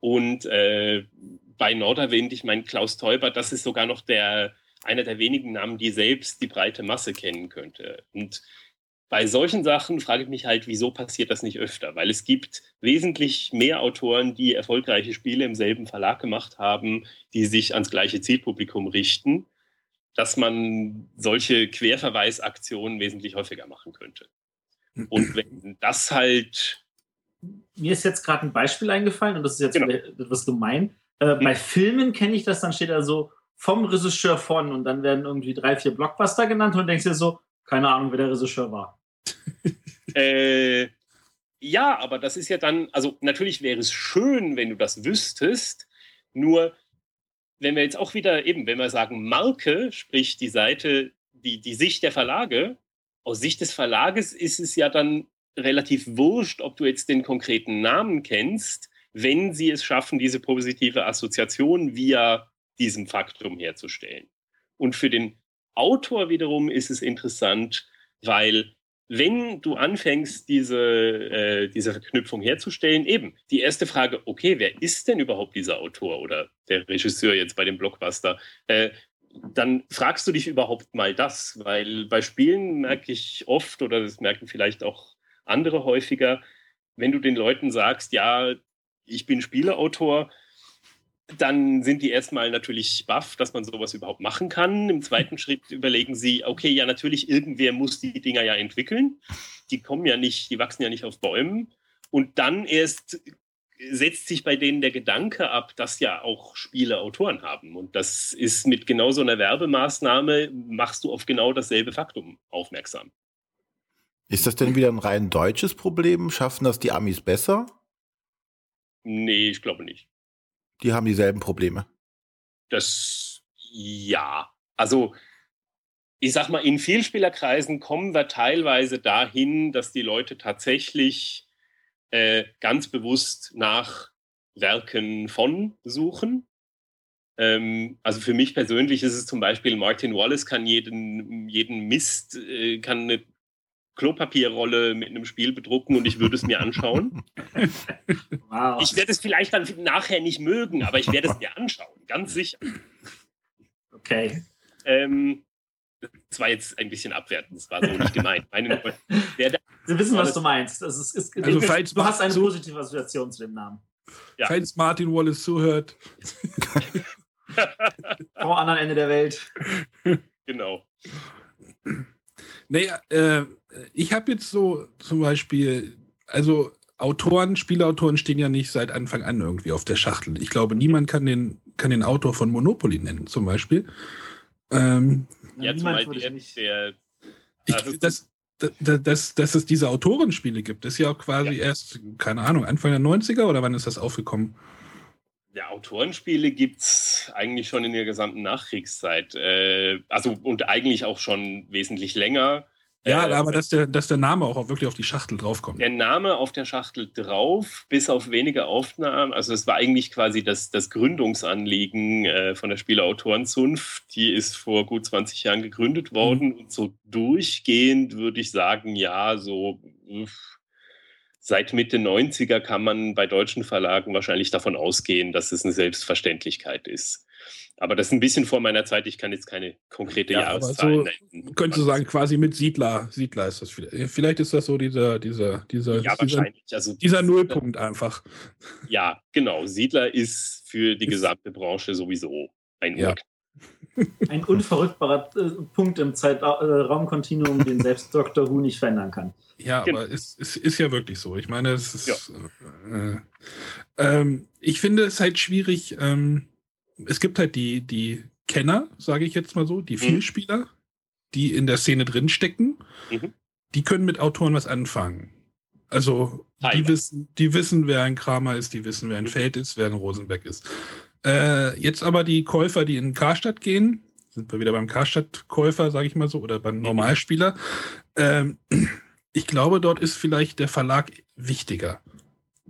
und äh, bei Norderwind, ich meine, Klaus Teuber, das ist sogar noch der, einer der wenigen Namen, die selbst die breite Masse kennen könnte. Und bei solchen Sachen frage ich mich halt, wieso passiert das nicht öfter? Weil es gibt wesentlich mehr Autoren, die erfolgreiche Spiele im selben Verlag gemacht haben, die sich ans gleiche Zielpublikum richten, dass man solche Querverweisaktionen wesentlich häufiger machen könnte. Und wenn das halt. Mir ist jetzt gerade ein Beispiel eingefallen und das ist jetzt Genau. etwas gemein. Äh, Bei Filmen kenne ich das, dann steht da so vom Regisseur von und dann werden irgendwie drei, vier Blockbuster genannt und denkst dir so, keine Ahnung, wer der Regisseur war. Äh, ja, aber das ist ja dann, also natürlich wäre es schön, wenn du das wüsstest, nur wenn wir jetzt auch wieder eben, wenn wir sagen Marke, sprich die Seite, die, die Sicht der Verlage, aus Sicht des Verlages ist es ja dann relativ wurscht, ob du jetzt den konkreten Namen kennst, wenn sie es schaffen, diese positive Assoziation via diesem Faktum herzustellen. Und für den Autor wiederum ist es interessant, weil wenn du anfängst, diese, äh, diese Verknüpfung herzustellen, eben die erste Frage, okay, wer ist denn überhaupt dieser Autor oder der Regisseur jetzt bei dem Blockbuster? Äh, dann fragst du dich überhaupt mal das, weil bei Spielen merke ich oft, oder das merken vielleicht auch andere häufiger, wenn du den Leuten sagst, ja, ich bin Spieleautor, dann sind die erstmal natürlich baff, dass man sowas überhaupt machen kann. Im zweiten Schritt überlegen sie, okay, ja, natürlich, irgendwer muss die Dinger ja entwickeln. Die kommen ja nicht, die wachsen ja nicht auf Bäumen. Und dann erst setzt sich bei denen der Gedanke ab, dass ja auch Spiele Autoren haben. Und das ist mit genau so einer Werbemaßnahme, machst du auf genau dasselbe Faktum aufmerksam. Ist das denn wieder ein rein deutsches Problem? Schaffen das die Amis besser? Nee, ich glaube nicht. Die haben dieselben Probleme. Das ja. Also ich sag mal, in Vielspielerkreisen kommen wir teilweise dahin, dass die Leute tatsächlich äh, ganz bewusst nach Werken von suchen. Ähm, also für mich persönlich ist es zum Beispiel, Martin Wallace kann jeden, jeden Mist, äh, kann eine Klopapierrolle mit einem Spiel bedrucken und ich würde es mir anschauen. Wow. Ich werde es vielleicht dann nachher nicht mögen, aber ich werde es mir anschauen, ganz sicher. okay. Ähm, das war jetzt ein bisschen abwertend, das war so nicht gemeint. Meine, wer da, Wir wissen, was du meinst. Das ist, ist, Also, falls du hast eine so- positive Assoziation zu dem Namen. Ja. Falls Martin Wallace zuhört. Vom anderen Ende der Welt. genau. Naja, äh, ich habe jetzt so zum Beispiel, also Autoren, Spieleautoren stehen ja nicht seit Anfang an irgendwie auf der Schachtel. Ich glaube, niemand kann den, kann den Autor von Monopoly nennen, zum Beispiel. Ähm, Ja, Niemand zumal würde der, der ich, Also- dass, dass, dass, es diese Autorenspiele gibt, ist ja auch quasi erst, keine Ahnung, Anfang der 90er oder wann ist das aufgekommen? Ja, Autorenspiele gibt es eigentlich schon in der gesamten Nachkriegszeit. Äh, also und eigentlich auch schon wesentlich länger. Ja, Äh, aber dass der, dass der Name auch wirklich auf die Schachtel draufkommt. der Name auf der Schachtel drauf, bis auf wenige Aufnahmen. Also es war eigentlich quasi das, das Gründungsanliegen äh, von der Spieleautorenzunft. Die ist vor gut 20 Jahren gegründet worden. Und so durchgehend würde ich sagen, ja, so uff, seit Mitte 90er kann man bei deutschen Verlagen wahrscheinlich davon ausgehen, dass es eine Selbstverständlichkeit ist. Aber das ist ein bisschen vor meiner Zeit. Ich kann jetzt keine konkrete Ja, aber Jahreszahl so nennen. Könntest du sagen, quasi mit Siedler. Siedler ist das vielleicht. Vielleicht ist das so dieser, dieser, dieser, Ja, dieser, wahrscheinlich. Also dieser Nullpunkt einfach. Ja, genau. Siedler ist für die gesamte Branche sowieso ein Ja. Ein unverrückbarer äh, Punkt im Zeitraumkontinuum, den selbst Dr. Who nicht verändern kann. Ja, Genau. aber es, es ist ja wirklich so. Ich meine, es ist. Äh, ähm, ich finde es halt schwierig. Ähm, es gibt halt die, die Kenner, sage ich jetzt mal so, die Mhm. Vielspieler, die in der Szene drinstecken. Mhm. Die können mit Autoren was anfangen. Also, die Teilweise. wissen, die wissen, wer ein Kramer ist, die wissen, wer ein Mhm. Feld ist, wer ein Rosenbeck ist. Äh, jetzt aber die Käufer, die in Karstadt gehen, sind wir wieder beim Karstadt-Käufer, sage ich mal so, oder beim Normalspieler. Ähm, ich glaube, dort ist vielleicht der Verlag wichtiger.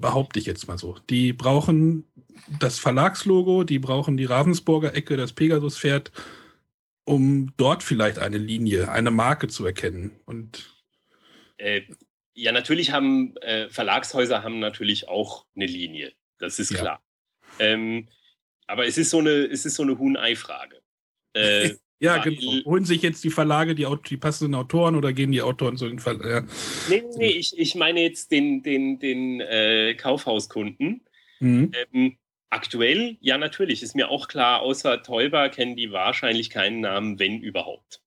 Behaupte ich jetzt mal so. Die brauchen das Verlagslogo, die brauchen die Ravensburger Ecke, das Pegasus-Pferd, um dort vielleicht eine Linie, eine Marke zu erkennen. Und Äh, ja, natürlich haben äh, Verlagshäuser haben natürlich auch eine Linie. Das ist Ja. klar. Ähm, aber es ist so eine, es ist so eine Huhn-Ei-Frage. Äh, Ja, genau. Holen sich jetzt die Verlage die, die, passenden Autoren oder gehen die Autoren zu den Verlagen? Ja. Nee, nee, nee, ich, ich meine jetzt den, den, den äh, Kaufhauskunden. Mhm. Ähm, aktuell, ja, natürlich, ist mir auch klar, außer Teuber kennen die wahrscheinlich keinen Namen, wenn überhaupt.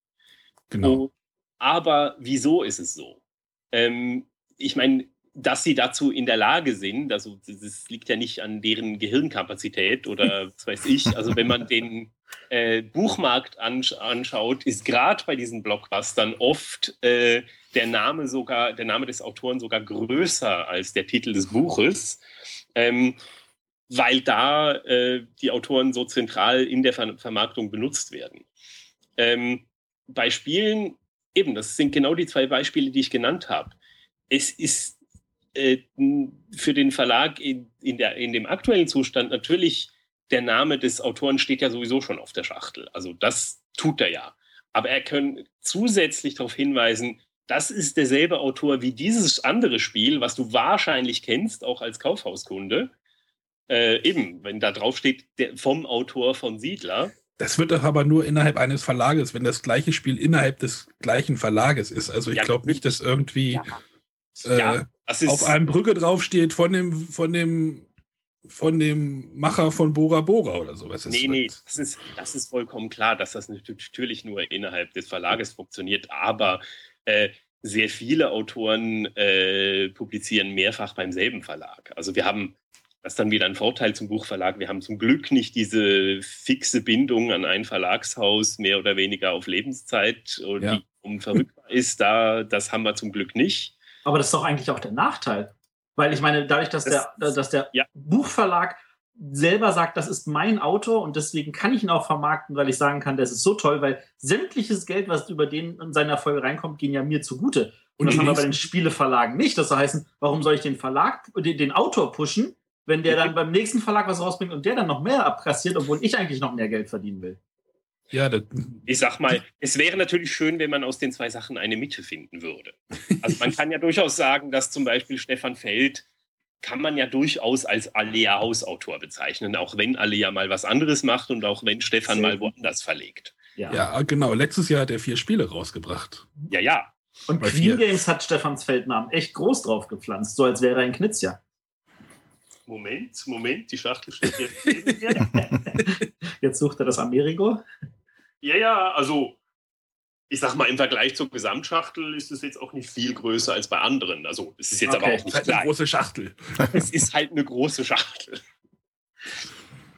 Genau. Oh, aber wieso ist es so? Ähm, ich meine, dass sie dazu in der Lage sind, also das liegt ja nicht an deren Gehirnkapazität oder was weiß ich, also wenn man den äh, Buchmarkt ansch anschaut, ist gerade bei diesen Blockbustern oft äh, der Name sogar, der Name des Autoren sogar größer als der Titel des Buches. Ähm, weil da äh, die Autoren so zentral in der Ver Vermarktung benutzt werden. Ähm, bei Spielen, eben, das sind genau die zwei Beispiele, die ich genannt habe. Es ist äh, für den Verlag in, in, der, in dem aktuellen Zustand natürlich der Name des Autoren steht ja sowieso schon auf der Schachtel. Also das tut er ja. Aber er kann zusätzlich darauf hinweisen, das ist derselbe Autor wie dieses andere Spiel, was du wahrscheinlich kennst, auch als Kaufhauskunde. Äh, eben, wenn da drauf steht, der, vom Autor von Siedler. Das wird doch aber nur innerhalb eines Verlages, wenn das gleiche Spiel innerhalb des gleichen Verlages ist. Also ich ja, glaube nicht, dass irgendwie ja. Äh, ja, das auf einem Brücke draufsteht von dem, von dem von dem Macher von Bora Bora oder sowas. Nee, nee, das ist, das ist vollkommen klar, dass das natürlich nur innerhalb des Verlages funktioniert, aber äh, sehr viele Autoren äh, publizieren mehrfach beim selben Verlag. Also wir haben, das ist dann wieder ein Vorteil zum Buchverlag, wir haben zum Glück nicht diese fixe Bindung an ein Verlagshaus, mehr oder weniger auf Lebenszeit, ja. die unverrückbar ist. Da, das haben wir zum Glück nicht. Aber das ist doch eigentlich auch der Nachteil. Weil ich meine, dadurch, dass das, der, dass der ja. Buchverlag selber sagt, das ist mein Auto und deswegen kann ich ihn auch vermarkten, weil ich sagen kann, das ist so toll, weil sämtliches Geld, was über den in seiner Folge reinkommt, ging ja mir zugute. Und, und das haben wir bei den Spieleverlagen nicht. Das heißt, warum soll ich den Verlag, den, den Autor pushen, wenn der dann beim nächsten Verlag was rausbringt und der dann noch mehr abkassiert, obwohl ich eigentlich noch mehr Geld verdienen will? Ja, ich sag mal, es wäre natürlich schön, wenn man aus den zwei Sachen eine Mitte finden würde. Also man kann ja durchaus sagen, dass zum Beispiel Stefan Feld kann man ja durchaus als Alea Hausautor bezeichnen, auch wenn Alea mal was anderes macht und auch wenn Stefan Sehr mal woanders verlegt. Ja. ja. genau. Letztes Jahr hat er vier Spiele rausgebracht. Ja, ja. Und Queen Games hat Stefans Feldnamen echt groß drauf gepflanzt, so als wäre er ein Knizia. Moment, Moment, die Schachtel steht hier. Jetzt sucht er das Amerigo. Ja, ja, also ich sag mal, im Vergleich zur Gesamtschachtel ist es jetzt auch nicht viel größer als bei anderen. Also es ist jetzt okay. aber auch nicht halt eine große Schachtel. es ist halt eine große Schachtel.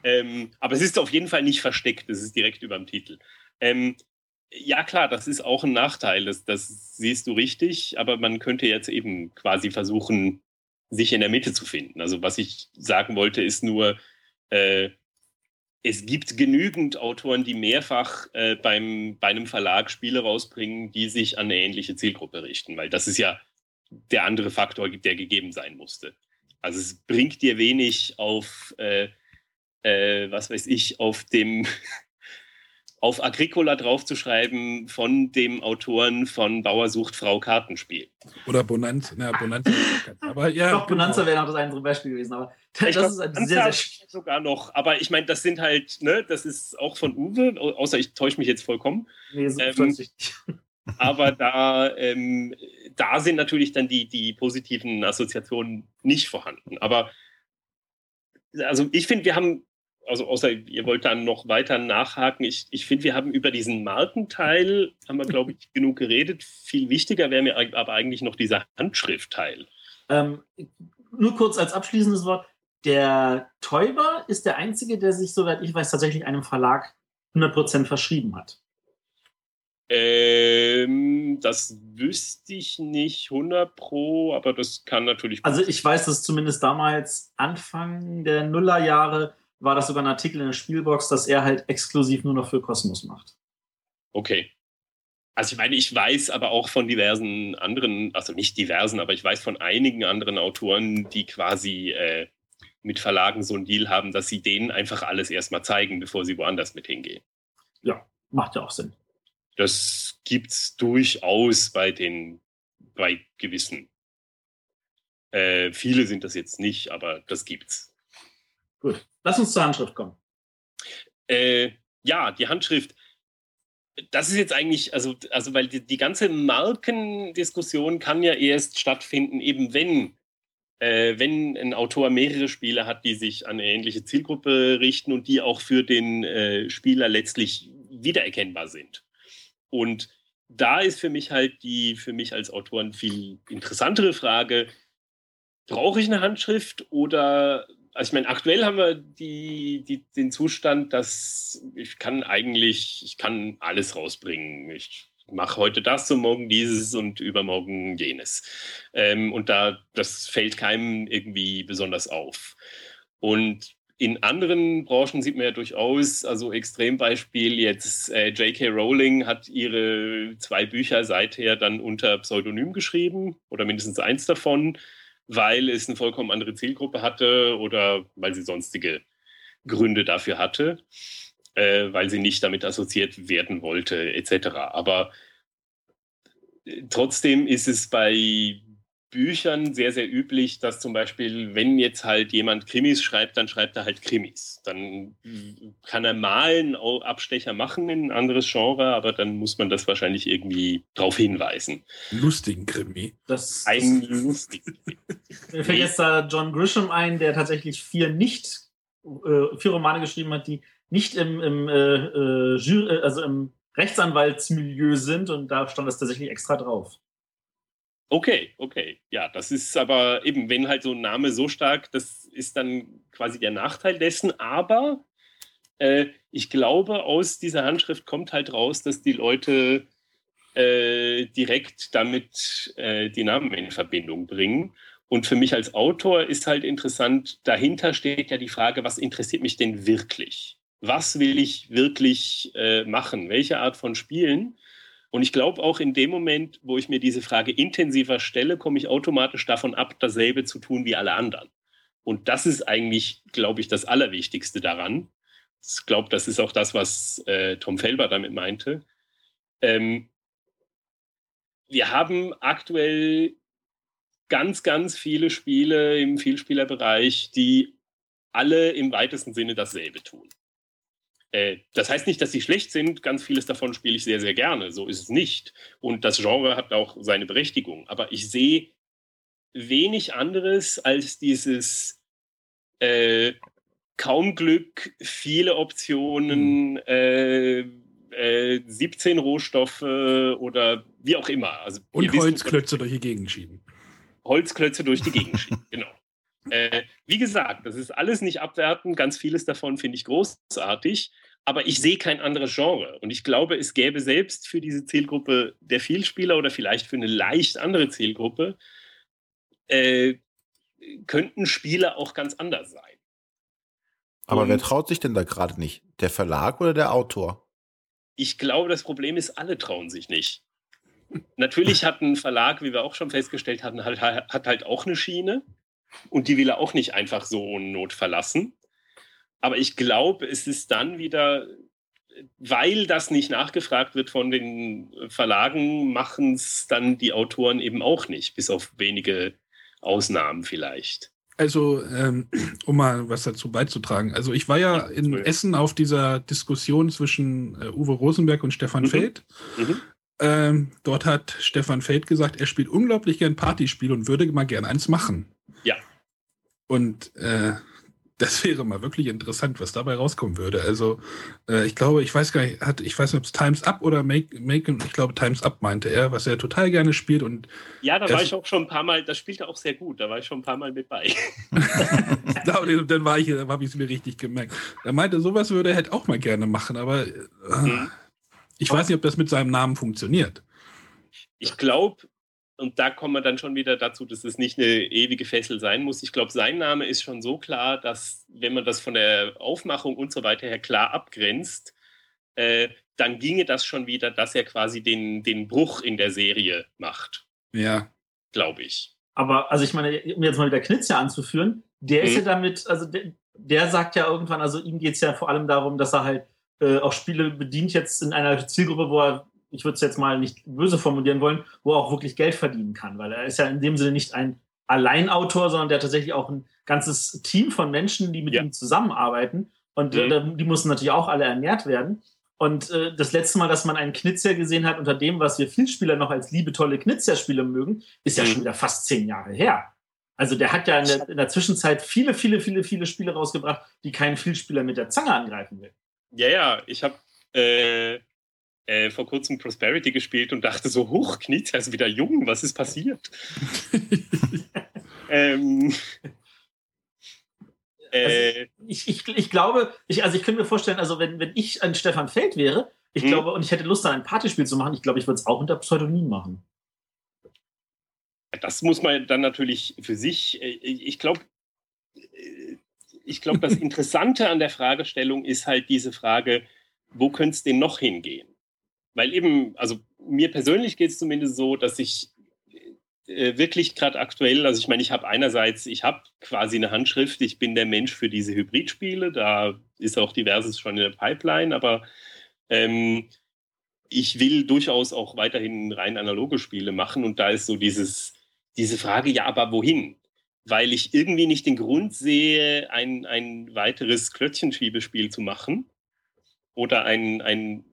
ähm, aber es ist auf jeden Fall nicht versteckt, es ist direkt über dem Titel. Ähm, ja, klar, das ist auch ein Nachteil, das, das siehst du richtig, aber man könnte jetzt eben quasi versuchen, sich in der Mitte zu finden. Also was ich sagen wollte, ist nur, äh, es gibt genügend Autoren, die mehrfach äh, beim, bei einem Verlag Spiele rausbringen, die sich an eine ähnliche Zielgruppe richten, weil das ist ja der andere Faktor, der gegeben sein musste. Also es bringt dir wenig auf, äh, äh, was weiß ich, auf dem auf Agricola draufzuschreiben von dem Autoren von Bauer sucht Frau Kartenspiel. Oder Bonanza. Na, Bonanza aber ja, Doch, Bonanza genau. wäre noch das andere Beispiel gewesen, aber das glaub, ist ein sehr, sehr sogar noch. Aber ich meine, das sind halt, ne, das ist auch von Uwe, außer ich täusche mich jetzt vollkommen. Nee, so ähm, nicht. aber da, ähm, da sind natürlich dann die, die positiven Assoziationen nicht vorhanden. Aber also ich finde, wir haben also außer ihr wollt dann noch weiter nachhaken, ich, ich finde, wir haben über diesen Markenteil, haben wir, glaube ich, genug geredet. Viel wichtiger wäre mir aber eigentlich noch dieser Handschriftteil. Ähm, nur kurz als abschließendes Wort. Der Täuber ist der Einzige, der sich, soweit ich weiß, tatsächlich einem Verlag 100% verschrieben hat. Ähm, das wüsste ich nicht 100 pro, aber das kann natürlich. Also ich weiß, dass zumindest damals Anfang der Nullerjahre war das sogar ein Artikel in der Spielbox, dass er halt exklusiv nur noch für Kosmos macht. Okay. Also ich meine, ich weiß aber auch von diversen anderen, also nicht diversen, aber ich weiß von einigen anderen Autoren, die quasi äh, mit Verlagen so einen Deal haben, dass sie denen einfach alles erstmal zeigen, bevor sie woanders mit hingehen. Ja, macht ja auch Sinn. Das gibt es durchaus bei den, bei gewissen. Äh, viele sind das jetzt nicht, aber das gibt's. Gut. Lass uns zur Handschrift kommen. Äh, ja, die Handschrift. das ist jetzt eigentlich, also, also weil die, die ganze Markendiskussion kann ja erst stattfinden, eben wenn, äh, wenn ein Autor mehrere Spiele hat, die sich an eine ähnliche Zielgruppe richten und die auch für den äh, Spieler letztlich wiedererkennbar sind. Und da ist für mich halt die, für mich als Autor eine viel interessantere Frage, brauche ich eine Handschrift oder also ich meine, aktuell haben wir die, die, den Zustand, dass ich kann eigentlich, ich kann alles rausbringen. Ich mache heute das und morgen dieses und übermorgen jenes. Ähm, und da, das fällt keinem irgendwie besonders auf. Und in anderen Branchen sieht man ja durchaus, also Extrembeispiel jetzt, äh, J.K. Rowling hat ihre zwei Bücher seither dann unter Pseudonym geschrieben oder mindestens eins davon weil es eine vollkommen andere Zielgruppe hatte oder weil sie sonstige Gründe dafür hatte, äh, weil sie nicht damit assoziiert werden wollte, etc. Aber äh, trotzdem ist es bei Büchern sehr, sehr üblich, dass zum Beispiel, wenn jetzt halt jemand Krimis schreibt, dann schreibt er halt Krimis. Dann kann er mal einen Abstecher machen in ein anderes Genre, aber dann muss man das wahrscheinlich irgendwie darauf hinweisen. Lustigen Krimi. Das, ein lustigen Krimi. Mir fällt jetzt da John Grisham ein, der tatsächlich vier nicht, äh, vier Romane geschrieben hat, die nicht im, im, äh, äh Jury, also im Rechtsanwaltsmilieu sind und da stand das tatsächlich extra drauf. Okay, okay. Ja, das ist aber eben, wenn halt so ein Name so stark, das ist dann quasi der Nachteil dessen. Aber äh, ich glaube, aus dieser Handschrift kommt halt raus, dass die Leute äh, direkt damit äh, die Namen in Verbindung bringen. Und für mich als Autor ist halt interessant, dahinter steht ja die Frage, was interessiert mich denn wirklich? Was will ich wirklich äh, machen? Welche Art von Spielen? Und ich glaube auch in dem Moment, wo ich mir diese Frage intensiver stelle, komme ich automatisch davon ab, dasselbe zu tun wie alle anderen. Und das ist eigentlich, glaube ich, das Allerwichtigste daran. Ich glaube, das ist auch das, was äh, Tom Felber damit meinte. Ähm, wir haben aktuell ganz, ganz viele Spiele im Vielspielerbereich, die alle im weitesten Sinne dasselbe tun. Äh, das heißt nicht, dass sie schlecht sind. Ganz vieles davon spiele ich sehr, sehr gerne. So ist es nicht. Und das Genre hat auch seine Berechtigung. Aber ich sehe wenig anderes als dieses äh, kaum Glück, viele Optionen, äh, äh, 17 Rohstoffe oder wie auch immer. Also, Und Holzklötze durch die Gegend schieben. Holzklötze durch die Gegend schieben, genau. Äh, wie gesagt, das ist alles nicht abwertend. Ganz vieles davon finde ich großartig. Aber ich sehe kein anderes Genre. Und ich glaube, es gäbe selbst für diese Zielgruppe der Vielspieler oder vielleicht für eine leicht andere Zielgruppe, äh, könnten Spiele auch ganz anders sein. Aber Und wer traut sich denn da gerade nicht? Der Verlag oder der Autor? Ich glaube, das Problem ist, alle trauen sich nicht. Natürlich hat ein Verlag, wie wir auch schon festgestellt hatten, hat, hat halt auch eine Schiene. Und die will er auch nicht einfach so ohne Not verlassen. Aber ich glaube, es ist dann wieder, weil das nicht nachgefragt wird von den Verlagen, machen es dann die Autoren eben auch nicht, bis auf wenige Ausnahmen vielleicht. Also, ähm, um mal was dazu beizutragen. Also, ich war ja in ja. Essen auf dieser Diskussion zwischen äh, Uwe Rosenberg und Stefan mhm. Feld. Mhm. Ähm, dort hat Stefan Feld gesagt, er spielt unglaublich gern Partyspiele und würde mal gern eins machen. Ja. Und äh, das wäre mal wirklich interessant, was dabei rauskommen würde. Also äh, ich glaube, ich weiß gar nicht, hat, ich weiß nicht, ob es Times Up oder Make, Make, ich glaube Times Up meinte er, was er total gerne spielt und ja, da war ich auch schon ein paar Mal, das spielt er auch sehr gut, da war ich schon ein paar Mal mit bei. dann war ich, dann habe ich es mir richtig gemerkt. Er meinte, sowas würde er halt auch mal gerne machen, aber äh, mhm. ich weiß nicht, ob das mit seinem Namen funktioniert. Ich glaube, und da kommen wir dann schon wieder dazu, dass es nicht eine ewige Fessel sein muss. Ich glaube, sein Name ist schon so klar, dass wenn man das von der Aufmachung und so weiter her klar abgrenzt, äh, dann ginge das schon wieder, dass er quasi den, den Bruch in der Serie macht. Ja. Glaube ich. Aber, also ich meine, um jetzt mal wieder Knizia anzuführen, der hm. ist ja mhm. damit, also der, der, sagt ja irgendwann, also ihm geht es ja vor allem darum, dass er halt äh, auch Spiele bedient jetzt in einer Zielgruppe, wo er ich würde es jetzt mal nicht böse formulieren wollen, wo er auch wirklich Geld verdienen kann, weil er ist ja in dem Sinne nicht ein Alleinautor, sondern der hat tatsächlich auch ein ganzes Team von Menschen, die mit ja. ihm zusammenarbeiten und mhm. äh, die müssen natürlich auch alle ernährt werden. Und äh, das letzte Mal, dass man einen Knizia gesehen hat, unter dem, was wir Vielspieler noch als liebe tolle Knizia-Spiele mögen, ist ja mhm. schon wieder fast zehn Jahre her. Also der hat ja in der, in der, Zwischenzeit viele, viele, viele, viele Spiele rausgebracht, die keinen Vielspieler mit der Zange angreifen will. Ja, ja, ich habe äh, äh, vor kurzem Prosperity gespielt und dachte so, hoch, Knizia ist wieder jung, was ist passiert? ähm, also ich, ich, ich glaube, ich, also ich könnte mir vorstellen, also wenn, wenn ich ein Stefan Feld wäre, ich hm. glaube, und ich hätte Lust, ein Partyspiel zu machen, ich glaube, ich würde es auch unter Pseudonym machen. Das muss man dann natürlich für sich, äh, ich glaube, äh, ich glaube, das Interessante an der Fragestellung ist halt diese Frage, wo könnte es denn noch hingehen? Weil eben, also mir persönlich geht es zumindest so, dass ich äh, wirklich gerade aktuell, also ich meine, ich habe einerseits, ich habe quasi eine Handschrift, ich bin der Mensch für diese Hybridspiele, da ist auch diverses schon in der Pipeline, aber ähm, ich will durchaus auch weiterhin rein analoge Spiele machen und da ist so dieses, diese Frage, ja, aber wohin? Weil ich irgendwie nicht den Grund sehe, ein, ein weiteres Klötzchenschiebespiel zu machen oder ein, ein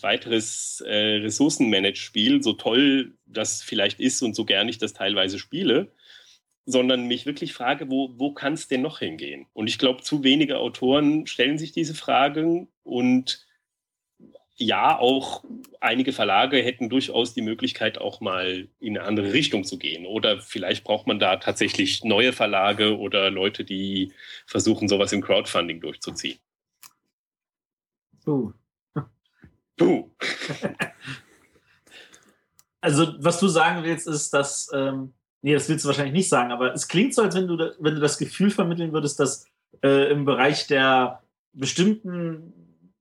weiteres äh, Ressourcenmanage-Spiel, so toll das vielleicht ist und so gern ich das teilweise spiele, sondern mich wirklich frage, wo, wo kann es denn noch hingehen? Und ich glaube, zu wenige Autoren stellen sich diese Fragen und ja, auch einige Verlage hätten durchaus die Möglichkeit, auch mal in eine andere Richtung zu gehen. Oder vielleicht braucht man da tatsächlich neue Verlage oder Leute, die versuchen, sowas im Crowdfunding durchzuziehen. Uh, Du. also, was du sagen willst, ist, dass, ähm, nee, das willst du wahrscheinlich nicht sagen, aber es klingt so, als wenn du, da, wenn du das Gefühl vermitteln würdest, dass äh, im Bereich der bestimmten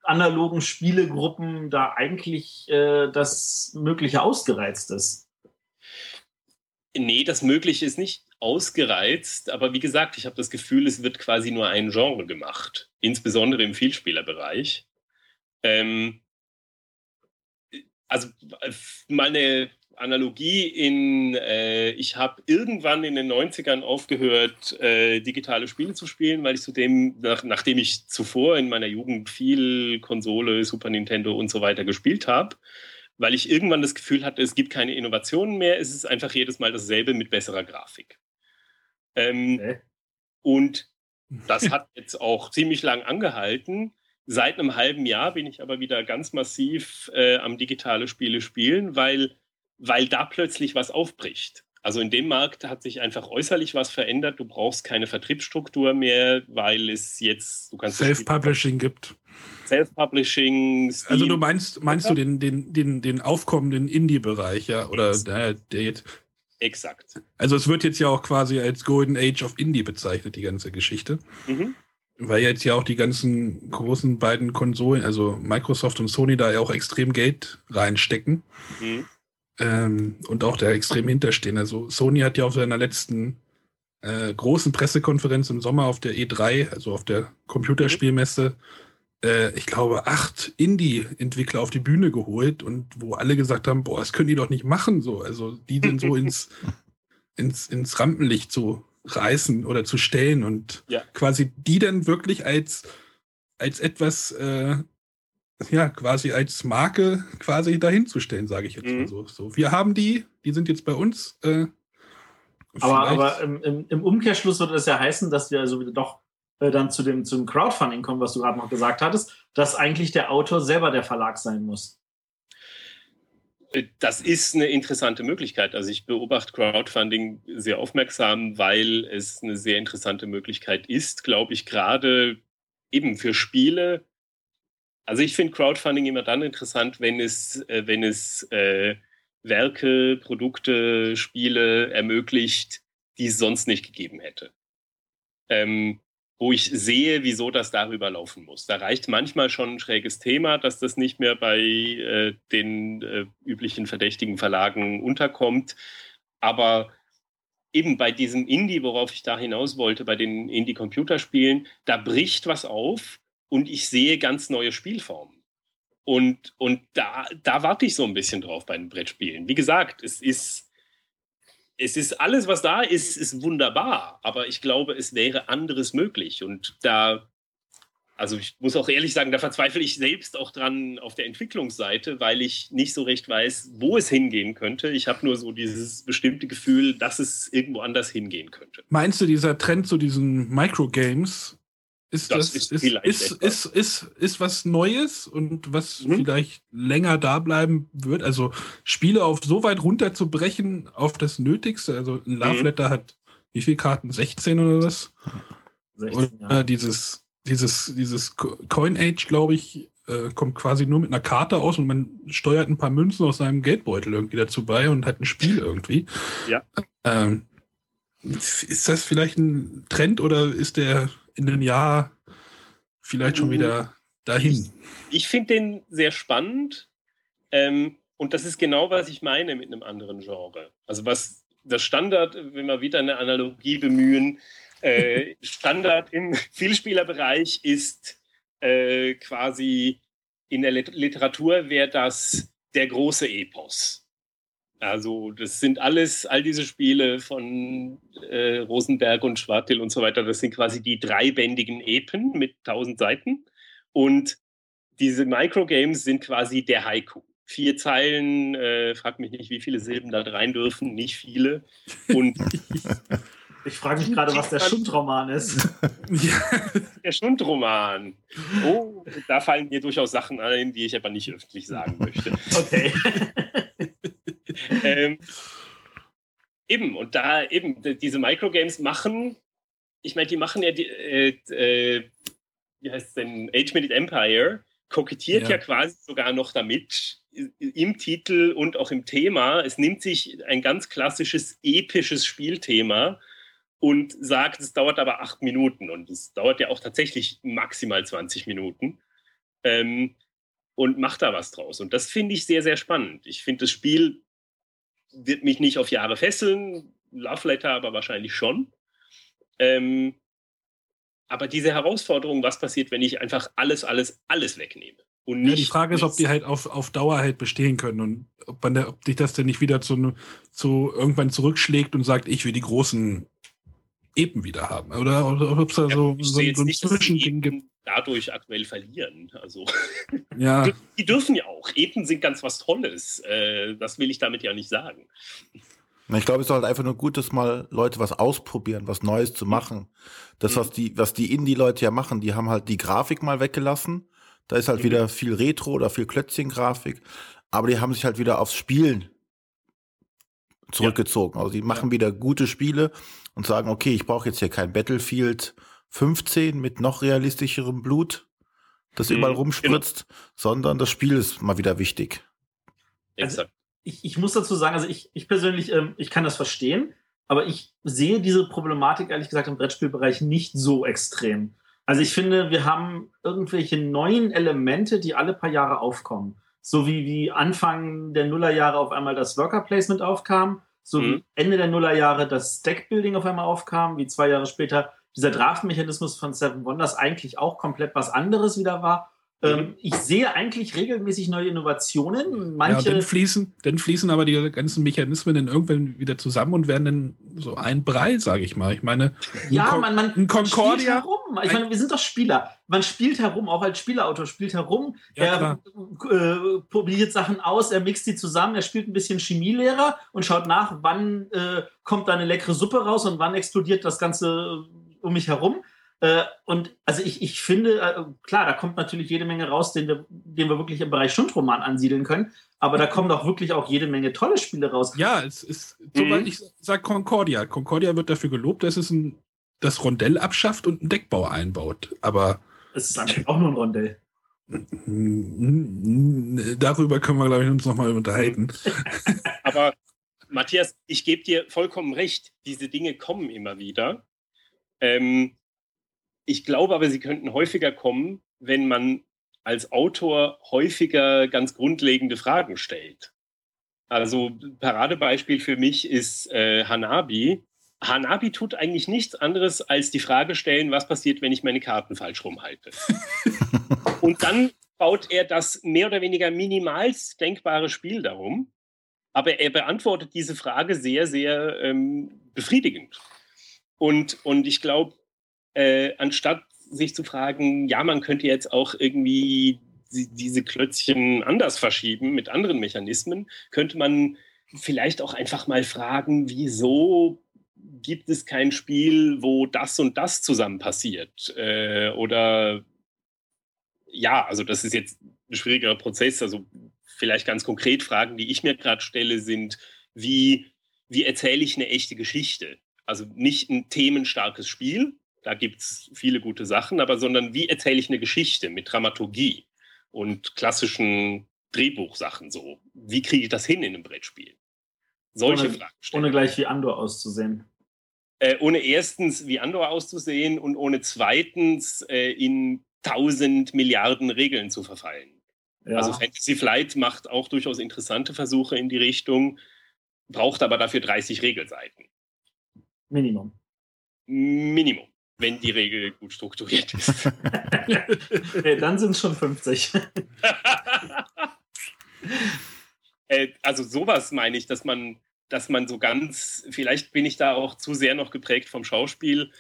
analogen Spielegruppen da eigentlich äh, das Mögliche ausgereizt ist. Nee, das Mögliche ist nicht ausgereizt, aber wie gesagt, ich habe das Gefühl, es wird quasi nur ein Genre gemacht, insbesondere im Vielspielerbereich. Ähm, also meine Analogie in, äh, ich habe irgendwann in den 90ern aufgehört, äh, digitale Spiele zu spielen, weil ich zudem, nach, nachdem ich zuvor in meiner Jugend viel Konsole, Super Nintendo und so weiter gespielt habe, weil ich irgendwann das Gefühl hatte, es gibt keine Innovationen mehr, es ist einfach jedes Mal dasselbe mit besserer Grafik. Ähm, okay. Und das hat jetzt auch ziemlich lang angehalten. Seit einem halben Jahr bin ich aber wieder ganz massiv äh, am digitale Spiele spielen, weil, weil da plötzlich was aufbricht. Also in dem Markt hat sich einfach äußerlich was verändert. Du brauchst keine Vertriebsstruktur mehr, weil es jetzt, du kannst Self-Publishing gibt. Self-Publishing. Also du meinst, meinst du den, den, den, den aufkommenden Indie-Bereich, ja? Oder der, der jetzt. Exakt. Also es wird jetzt ja auch quasi als Golden Age of Indie bezeichnet, die ganze Geschichte. Mhm weil jetzt ja auch die ganzen großen beiden Konsolen, also Microsoft und Sony, da ja auch extrem Geld reinstecken. Mhm. Ähm, und auch da extrem hinterstehen. Also Sony hat ja auf seiner letzten äh, großen Pressekonferenz im Sommer auf der E3, also auf der Computerspielmesse, äh, ich glaube, acht Indie-Entwickler auf die Bühne geholt und wo alle gesagt haben, boah, das können die doch nicht machen, so. Also die sind so ins, ins, ins Rampenlicht so reißen oder zu stellen und ja. quasi die dann wirklich als, als etwas, äh, ja, quasi als Marke quasi dahinzustellen, sage ich jetzt mhm. mal so. so. Wir haben die, die sind jetzt bei uns. Äh, aber aber im, im, Umkehrschluss würde das ja heißen, dass wir also wieder doch äh, dann zu dem, zum Crowdfunding kommen, was du gerade noch gesagt hattest, dass eigentlich der Autor selber der Verlag sein muss. Das ist eine interessante Möglichkeit. Also ich beobachte Crowdfunding sehr aufmerksam, weil es eine sehr interessante Möglichkeit ist, glaube ich, gerade eben für Spiele. Also ich finde Crowdfunding immer dann interessant, wenn es, äh, wenn es äh, Werke, Produkte, Spiele ermöglicht, die es sonst nicht gegeben hätte. Ähm, wo ich sehe, wieso das darüber laufen muss. Da reicht manchmal schon ein schräges Thema, dass das nicht mehr bei äh, den äh, üblichen verdächtigen Verlagen unterkommt. Aber eben bei diesem Indie, worauf ich da hinaus wollte, bei den Indie-Computerspielen, da bricht was auf und ich sehe ganz neue Spielformen. Und, und da, da warte ich so ein bisschen drauf bei den Brettspielen. Wie gesagt, es ist es ist alles, was da ist, ist wunderbar, aber ich glaube, es wäre anderes möglich. Und da, also ich muss auch ehrlich sagen, da verzweifle ich selbst auch dran auf der Entwicklungsseite, weil ich nicht so recht weiß, wo es hingehen könnte. Ich habe nur so dieses bestimmte Gefühl, dass es irgendwo anders hingehen könnte. Meinst du, dieser Trend zu diesen Microgames ist das, Das ist ist, ist, ist, ist, ist was Neues und was Mhm. vielleicht länger da bleiben wird? Also Spiele auf so weit runterzubrechen auf das Nötigste. Also ein Love Mhm. Letter hat wie viele Karten? 16 oder was? 16, Und ja. äh, dieses, dieses, dieses Co- Coin Age, glaube ich, äh, kommt quasi nur mit einer Karte aus und man steuert ein paar Münzen aus seinem Geldbeutel irgendwie dazu bei und hat ein Spiel irgendwie. Ja. Ähm, ist das vielleicht ein Trend oder ist der in einem Jahr vielleicht schon Mm. wieder dahin? Ich finde den sehr spannend. Ähm, und das ist genau, was ich meine mit einem anderen Genre. Also was das Standard, wenn wir wieder eine Analogie bemühen, äh, Standard im Vielspielerbereich ist äh, quasi in der Lit- Literatur wäre das der große Epos. Also das sind alles, all diese Spiele von äh, Rosenberg und Schwartil und so weiter, das sind quasi die dreibändigen Epen mit tausend Seiten. Und diese Microgames sind quasi der Haiku. Vier Zeilen, äh, frag mich nicht, wie viele Silben da rein dürfen, nicht viele. Und Ich frage mich gerade, was der Schundroman ist. Der Schundroman. Oh, da fallen mir durchaus Sachen ein, die ich aber nicht öffentlich sagen möchte. Okay. ähm, eben, und da eben diese Microgames machen, ich meine, die machen ja, die, äh, äh, wie heißt es denn, Age Minute Empire, kokettiert Ja. ja. quasi sogar noch damit im Titel und auch im Thema. Es nimmt sich ein ganz klassisches episches Spielthema und sagt, es dauert aber acht Minuten und es dauert ja auch tatsächlich maximal 20 Minuten. Ähm, und macht da was draus. Und das finde ich sehr, sehr spannend. Ich finde, das Spiel wird mich nicht auf Jahre fesseln, Love Letter aber wahrscheinlich schon. Ähm, aber diese Herausforderung, was passiert, wenn ich einfach alles, alles, alles wegnehme? Und Ja, nicht die Frage ist, ob die halt auf, auf Dauer halt bestehen können und ob, man da, ob dich das denn nicht wieder zu, ne- zu irgendwann zurückschlägt und sagt, ich will die großen Epen wieder haben. Oder, oder ob es da Ja, so, so, so ein Zwischending gibt. Dadurch aktuell verlieren. Also, Ja, die dürfen ja auch. Epen sind ganz was Tolles. Äh, das will ich damit ja nicht sagen. Na, Ich glaube, es ist halt einfach nur gut, dass mal Leute was ausprobieren, was Neues zu machen. Das, was die, was die Indie-Leute ja machen, die haben halt die Grafik mal weggelassen. Da ist halt Mhm. wieder viel Retro oder viel Klötzchen-Grafik. Aber die haben sich halt wieder aufs Spielen zurückgezogen. Also die machen wieder gute Spiele und sagen, okay, ich brauche jetzt hier kein Battlefield 15 mit noch realistischerem Blut, das Mhm, überall rumspritzt, sondern das Spiel ist mal wieder wichtig. Also- Exakt. ich, ich muss dazu sagen, also ich, ich persönlich, ähm, ich kann das verstehen, aber ich sehe diese Problematik ehrlich gesagt im Brettspielbereich nicht so extrem. Also ich finde, wir haben irgendwelche neuen Elemente, die alle paar Jahre aufkommen. So wie, wie Anfang der Nullerjahre auf einmal das Worker Placement aufkam, so wie Mhm. Ende der Nullerjahre das Deckbuilding auf einmal aufkam, wie zwei Jahre später dieser Draft-Mechanismus von Seven Wonders eigentlich auch komplett was anderes wieder war. Ähm, ich sehe eigentlich regelmäßig neue Innovationen. ja Manche dann fließen, dann fließen aber die ganzen Mechanismen dann irgendwann wieder zusammen und werden dann so ein Brei, sage ich mal. Ich meine, ein Ja, Con- man, man, ein man spielt Concordia. herum. Ich meine, wir sind doch Spieler. Man spielt herum, auch als Spielerautor spielt herum. Ja, er äh, probiert Sachen aus, er mixt die zusammen, er spielt ein bisschen Chemielehrer und schaut nach, wann äh, kommt da eine leckere Suppe raus und wann explodiert das Ganze um mich herum. Äh, und also ich, ich finde, äh, klar, da kommt natürlich jede Menge raus, den wir, den wir wirklich im Bereich Stundroman ansiedeln können. Aber da kommen doch wirklich auch jede Menge tolle Spiele raus. Ja, es ist, Mhm. soweit ich sag Concordia. Concordia wird dafür gelobt, dass es ein, das Rondell abschafft und einen Deckbau einbaut. Aber Es ist eigentlich auch nur ein Rondell. darüber können wir, glaube ich, uns nochmal unterhalten. Aber Matthias, ich gebe dir vollkommen recht, diese Dinge kommen immer wieder. Ähm, ich glaube aber, sie könnten häufiger kommen, wenn man als Autor häufiger ganz grundlegende Fragen stellt. Also Paradebeispiel für mich ist äh, Hanabi. Hanabi tut eigentlich nichts anderes, als die Frage stellen, was passiert, wenn ich meine Karten falsch rumhalte. Und dann baut er das mehr oder weniger minimalst denkbare Spiel darum. Aber er beantwortet diese Frage sehr, sehr ähm, befriedigend. Und, und ich glaube, äh, anstatt sich zu fragen, ja, man könnte jetzt auch irgendwie diese Klötzchen anders verschieben mit anderen Mechanismen, könnte man vielleicht auch einfach mal fragen, wieso gibt es kein Spiel, wo das und das zusammen passiert? Äh, oder ja, also das ist jetzt ein schwieriger Prozess. Also vielleicht ganz konkret Fragen, die ich mir gerade stelle, sind, wie, wie erzähle ich eine echte Geschichte? Also nicht ein themenstarkes Spiel, da gibt es viele gute Sachen, aber sondern wie erzähle ich eine Geschichte mit Dramaturgie und klassischen Drehbuchsachen so? Wie kriege ich das hin in einem Brettspiel? Solche ohne, Fragen. Stellen. Ohne gleich wie Andor auszusehen. Äh, ohne erstens wie Andor auszusehen und ohne zweitens äh, in tausend Milliarden Regeln zu verfallen. Ja. Also Fantasy Flight macht auch durchaus interessante Versuche in die Richtung, braucht aber dafür 30 Regelseiten. Minimum. Minimum, wenn die Regel gut strukturiert ist. hey, dann sind es schon 50. äh, also sowas meine ich, dass man, dass man so ganz, vielleicht bin ich da auch zu sehr noch geprägt vom Schauspiel,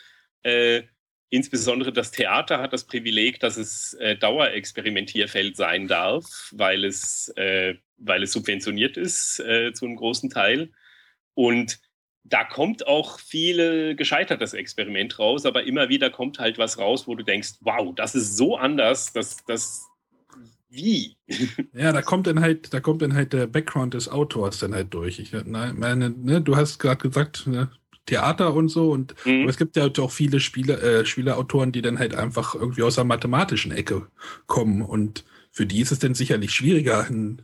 äh, Insbesondere das Theater hat das Privileg, dass es äh, Dauerexperimentierfeld sein darf, weil es, äh, weil es subventioniert ist äh, zu einem großen Teil. Und da kommt auch viel gescheitertes Experiment raus, aber immer wieder kommt halt was raus, wo du denkst, wow, das ist so anders, dass das wie? Ja, da kommt dann halt, da kommt dann halt der Background des Autors dann halt durch. Ich meine, ne, du hast gerade gesagt, ne, Theater und so. Und mhm. es gibt ja auch viele Spiele, äh, Spieleautoren, die dann halt einfach irgendwie aus der mathematischen Ecke kommen. Und für die ist es dann sicherlich schwieriger, ein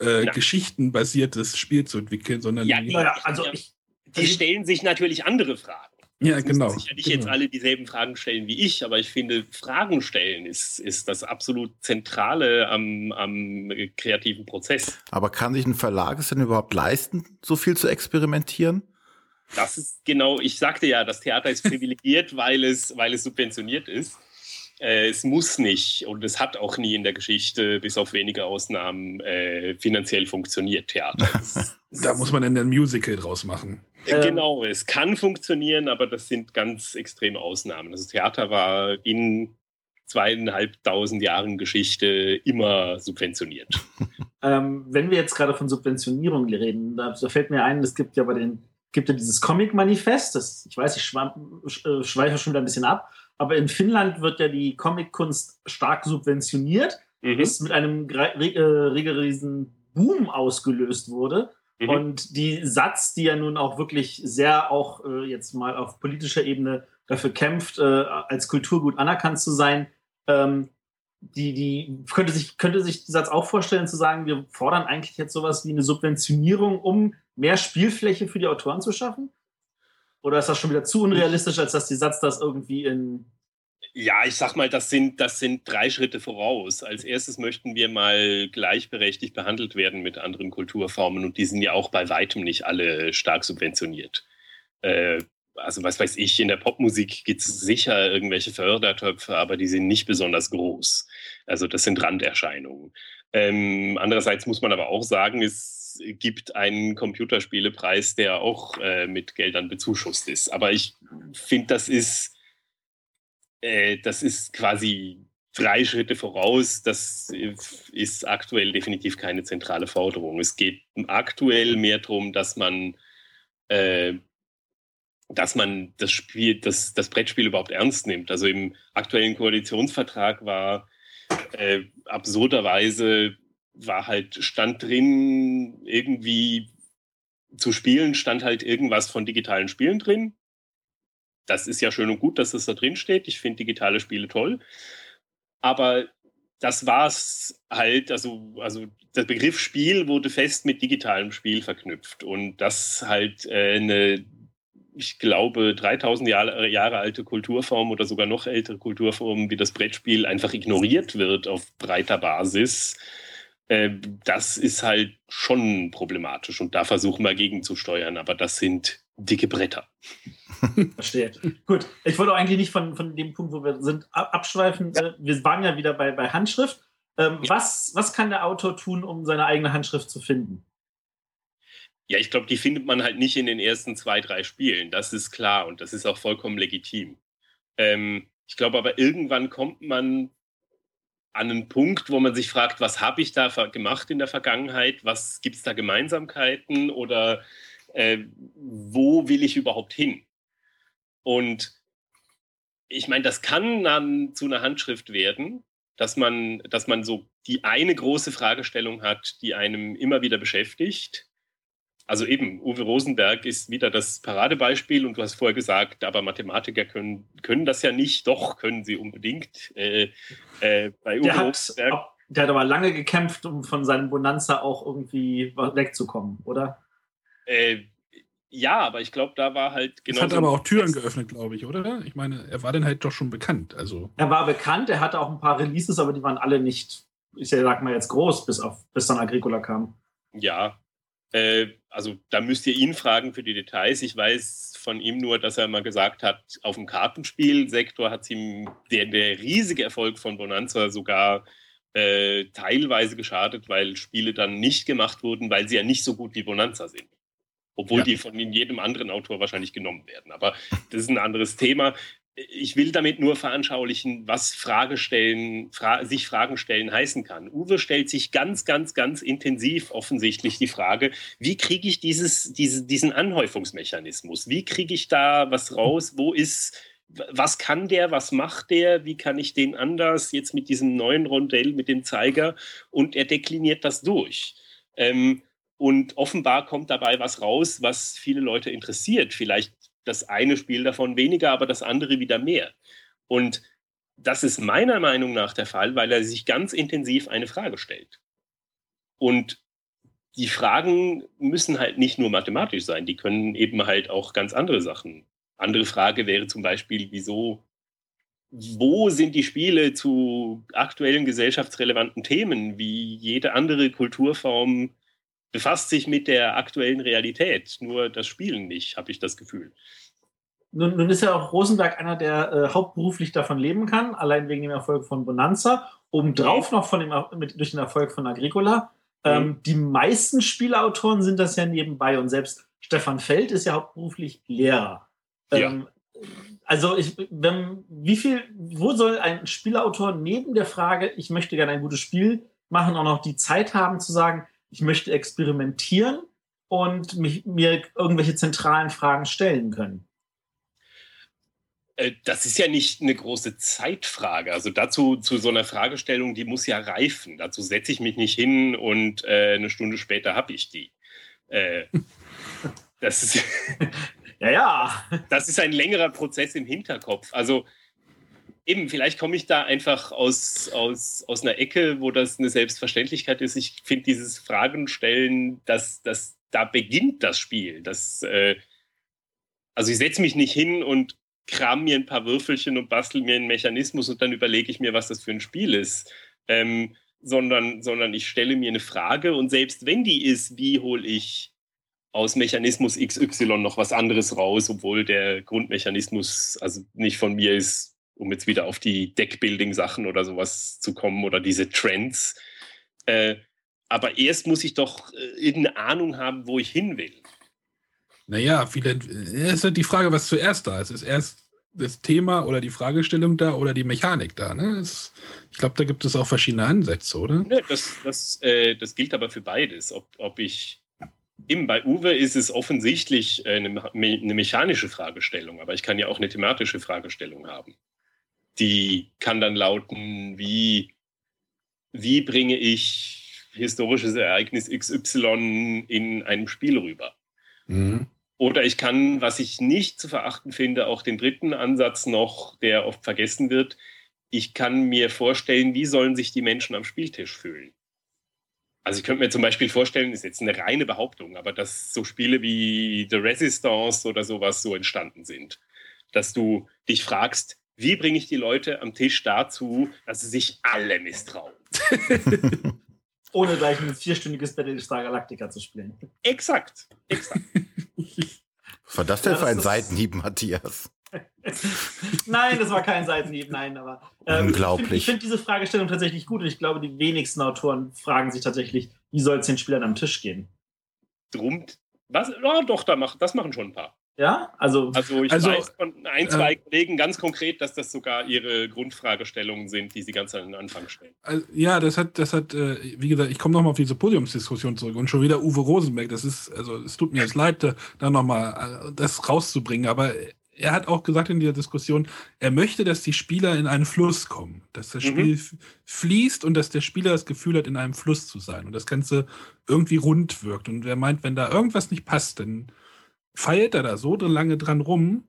äh, ja. geschichtenbasiertes Spiel zu entwickeln, sondern ja, ja, also ich, die stellen sich natürlich andere Fragen. Ja, das genau. Sicher nicht genau. jetzt alle dieselben Fragen stellen wie ich, aber ich finde, Fragen stellen ist, ist das absolut Zentrale am, am kreativen Prozess. Aber kann sich ein Verlag es denn überhaupt leisten, so viel zu experimentieren? Das ist genau, ich sagte ja, das Theater ist privilegiert, weil es, weil es subventioniert ist. Äh, es muss nicht und es hat auch nie in der Geschichte, bis auf wenige Ausnahmen, äh, finanziell funktioniert, Theater. da muss man dann ein Musical draus machen. Äh, genau, es kann funktionieren, aber das sind ganz extreme Ausnahmen. Das Theater war in zweieinhalbtausend Jahren Geschichte immer subventioniert. Ähm, wenn wir jetzt gerade von Subventionierung reden, da, da, fällt mir ein, es gibt ja bei den gibt ja dieses Comic-Manifest. Ich weiß, ich äh, schweife schon wieder ein bisschen ab. Aber in Finnland wird ja die Comic-Kunst stark subventioniert, mhm. das mit einem äh, regelrechten Boom ausgelöst wurde. Mhm. Und die Satz, die ja nun auch wirklich sehr auch äh, jetzt mal auf politischer Ebene dafür kämpft, äh, als Kulturgut anerkannt zu sein, ähm, die, die könnte sich, könnte sich die Satz auch vorstellen, zu sagen, wir fordern eigentlich jetzt sowas wie eine Subventionierung, um mehr Spielfläche für die Autoren zu schaffen? Oder ist das schon wieder zu unrealistisch, als dass die Satz das irgendwie in. Ja, ich sag mal, das sind, das sind drei Schritte voraus. Als erstes möchten wir mal gleichberechtigt behandelt werden mit anderen Kulturformen und die sind ja auch bei weitem nicht alle stark subventioniert. Äh, also was weiß ich, in der Popmusik gibt es sicher irgendwelche Fördertöpfe, aber die sind nicht besonders groß. Also das sind Randerscheinungen. Ähm, andererseits muss man aber auch sagen, es gibt einen Computerspielepreis, der auch äh, mit Geldern bezuschusst ist. Aber ich finde, das ist, äh, das ist quasi drei Schritte voraus. Das ist aktuell definitiv keine zentrale Forderung. Es geht aktuell mehr darum, dass man äh, dass man das Spiel, das, das Brettspiel überhaupt ernst nimmt. Also im aktuellen Koalitionsvertrag war äh, absurderweise war halt stand drin irgendwie zu spielen stand halt irgendwas von digitalen Spielen drin. Das ist ja schön und gut, dass das da drin steht. Ich finde digitale Spiele toll, aber das war's halt. Also also der Begriff Spiel wurde fest mit digitalem Spiel verknüpft und das halt äh, eine ich glaube, 3000 Jahre, Jahre alte Kulturform oder sogar noch ältere Kulturformen wie das Brettspiel einfach ignoriert wird auf breiter Basis, äh, das ist halt schon problematisch und da versuchen wir gegenzusteuern, aber das sind dicke Bretter. Verstehe. Gut, ich wollte auch eigentlich nicht von, von dem Punkt, wo wir sind, abschweifen. Ja. Äh, wir waren ja wieder bei, bei Handschrift. Ähm, ja. was, was kann der Autor tun, um seine eigene Handschrift zu finden? Ja, ich glaube, die findet man halt nicht in den ersten zwei, drei Spielen. Das ist klar und das ist auch vollkommen legitim. Ähm, Ich glaube aber, irgendwann kommt man an einen Punkt, wo man sich fragt, was habe ich da gemacht in der Vergangenheit? Was gibt es da Gemeinsamkeiten oder äh, wo will ich überhaupt hin? Und ich meine, das kann dann zu einer Handschrift werden, dass man, dass man so die eine große Fragestellung hat, die einem immer wieder beschäftigt. Also eben, Uwe Rosenberg ist wieder das Paradebeispiel und du hast vorher gesagt, aber Mathematiker können, können das ja nicht. Doch, können sie unbedingt. Äh, äh, bei Uwe der Rosenberg. Hat, der hat aber lange gekämpft, um von seinem Bonanza auch irgendwie wegzukommen, oder? Äh, ja, aber ich glaube, da war halt genau. Das hat aber auch Türen geöffnet, glaube ich, oder? Ich meine, er war dann halt doch schon bekannt. Also. Er war bekannt, er hatte auch ein paar Releases, aber die waren alle nicht, ich sag mal jetzt groß, bis auf bis dann Agricola kam. Ja. Äh, also da müsst ihr ihn fragen für die Details. Ich weiß von ihm nur, dass er mal gesagt hat, auf dem Kartenspielsektor hat ihm der, der riesige Erfolg von Bonanza sogar äh, teilweise geschadet, weil Spiele dann nicht gemacht wurden, weil sie ja nicht so gut wie Bonanza sind obwohl ja. die von jedem anderen Autor wahrscheinlich genommen werden. Aber das ist ein anderes Thema. Ich will damit nur veranschaulichen, was Frage stellen, fra sich Fragen stellen heißen kann. Uwe stellt sich ganz, ganz, ganz intensiv offensichtlich die Frage, wie kriege ich dieses, diese, diesen Anhäufungsmechanismus? Wie kriege ich da was raus? Wo ist, was kann der, was macht der, wie kann ich den anders jetzt mit diesem neuen Rondell, mit dem Zeiger und er dekliniert das durch. Ähm, und offenbar kommt dabei was raus, was viele Leute interessiert. Vielleicht das eine Spiel davon weniger, aber das andere wieder mehr. Und das ist meiner Meinung nach der Fall, weil er sich ganz intensiv eine Frage stellt. Und die Fragen müssen halt nicht nur mathematisch sein, die können eben halt auch ganz andere Sachen. Andere Frage wäre zum Beispiel, wieso, wo sind die Spiele zu aktuellen gesellschaftsrelevanten Themen, wie jede andere Kulturform befasst sich mit der aktuellen Realität, nur das Spielen nicht, habe ich das Gefühl. Nun, nun, ist ja auch Rosenberg einer, der äh, hauptberuflich davon leben kann, allein wegen dem Erfolg von Bonanza, obendrauf mhm. noch von dem, mit, durch den Erfolg von Agricola. Ähm, mhm. Die meisten Spielautoren sind das ja nebenbei und selbst Stefan Feld ist ja hauptberuflich Lehrer. Ähm, ja. Also ich, wenn, wie viel, wo soll ein Spielautor neben der Frage, ich möchte gerne ein gutes Spiel machen, auch noch die Zeit haben zu sagen, ich möchte experimentieren und mich, mir irgendwelche zentralen Fragen stellen können. Äh, das ist ja nicht eine große Zeitfrage. Also dazu zu so einer Fragestellung, die muss ja reifen. Dazu setze ich mich nicht hin und äh, eine Stunde später habe ich die. Äh, das ist ja ja. Das ist ein längerer Prozess im Hinterkopf. Also eben, vielleicht komme ich da einfach aus, aus, aus einer Ecke, wo das eine Selbstverständlichkeit ist. Ich finde dieses Fragen stellen, dass, dass da beginnt das Spiel. Das, äh, also ich setze mich nicht hin und kram mir ein paar Würfelchen und bastel mir einen Mechanismus und dann überlege ich mir, was das für ein Spiel ist. Ähm, sondern, sondern ich stelle mir eine Frage und selbst wenn die ist, wie hole ich aus Mechanismus XY noch was anderes raus, obwohl der Grundmechanismus also nicht von mir ist, um jetzt wieder auf die Deckbuilding-Sachen oder sowas zu kommen oder diese Trends. Äh, aber erst muss ich doch äh, irgendeine Ahnung haben, wo ich hin will. Naja, viele, es ist halt die Frage, was zuerst da ist. Ist erst das Thema oder die Fragestellung da oder die Mechanik da? Ne? Das, ich glaube, da gibt es auch verschiedene Ansätze, oder? Ne, das, das, äh, das gilt aber für beides. Ob, ob ich Eben bei Uwe ist es offensichtlich äh, eine, eine, mechanische Fragestellung, aber ich kann ja auch eine thematische Fragestellung haben die kann dann lauten, wie, wie bringe ich historisches Ereignis XY in einem Spiel rüber. Mhm. Oder ich kann, was ich nicht zu verachten finde, auch den dritten Ansatz noch, der oft vergessen wird. Ich kann mir vorstellen, wie sollen sich die Menschen am Spieltisch fühlen. Also ich könnte mir zum Beispiel vorstellen, ist jetzt eine reine Behauptung, aber dass so Spiele wie The Resistance oder sowas so entstanden sind. Dass du dich fragst, wie bringe ich die Leute am Tisch dazu, dass sie sich alle misstrauen? Ohne gleich ein vierstündiges Battlestar Galactica zu spielen. Exakt, exakt. Was war das denn ja, für ein Seitenhieb, Matthias? nein, das war kein Seitenhieb, nein, aber ähm, unglaublich. Ich finde find diese Fragestellung tatsächlich gut und ich glaube, die wenigsten Autoren fragen sich tatsächlich, wie soll es den Spielern am Tisch gehen? Drum, was? Oh, doch, da mach, das machen schon ein paar. Ja, also. Also ich Also, weiß von ein, zwei äh, Kollegen ganz konkret, dass das sogar ihre Grundfragestellungen sind, die sie ganz an den Anfang stellen. Also, ja, das hat, das hat, äh, wie gesagt, ich komme nochmal auf diese Podiumsdiskussion zurück und schon wieder Uwe Rosenberg. Das ist, also es tut mir jetzt leid, da, nochmal äh, das rauszubringen, aber er hat auch gesagt in dieser Diskussion, er möchte, dass die Spieler in einen Fluss kommen, dass das Mhm. Spiel fließt und dass der Spieler das Gefühl hat, in einem Fluss zu sein und das Ganze irgendwie rund wirkt. Und er meint, wenn da irgendwas nicht passt, dann feilt er da so lange dran rum,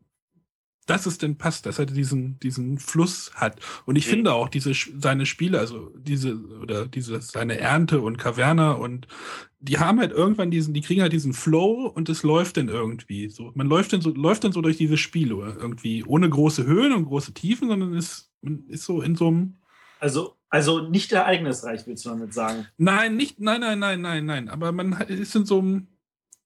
dass es denn passt, dass er diesen, diesen Fluss hat. Und ich Mhm. finde auch diese, seine Spiele, also diese, oder diese, seine Ernte und Kaverna und die haben halt irgendwann diesen, die kriegen halt diesen Flow und es läuft dann irgendwie so. Man läuft dann so, läuft dann so durch diese Spiele irgendwie ohne große Höhen und große Tiefen, sondern ist, man ist so in so einem, Also, also nicht ereignisreich, willst du damit sagen. nein, nicht, nein, nein, nein, nein, nein, aber man ist in so einem,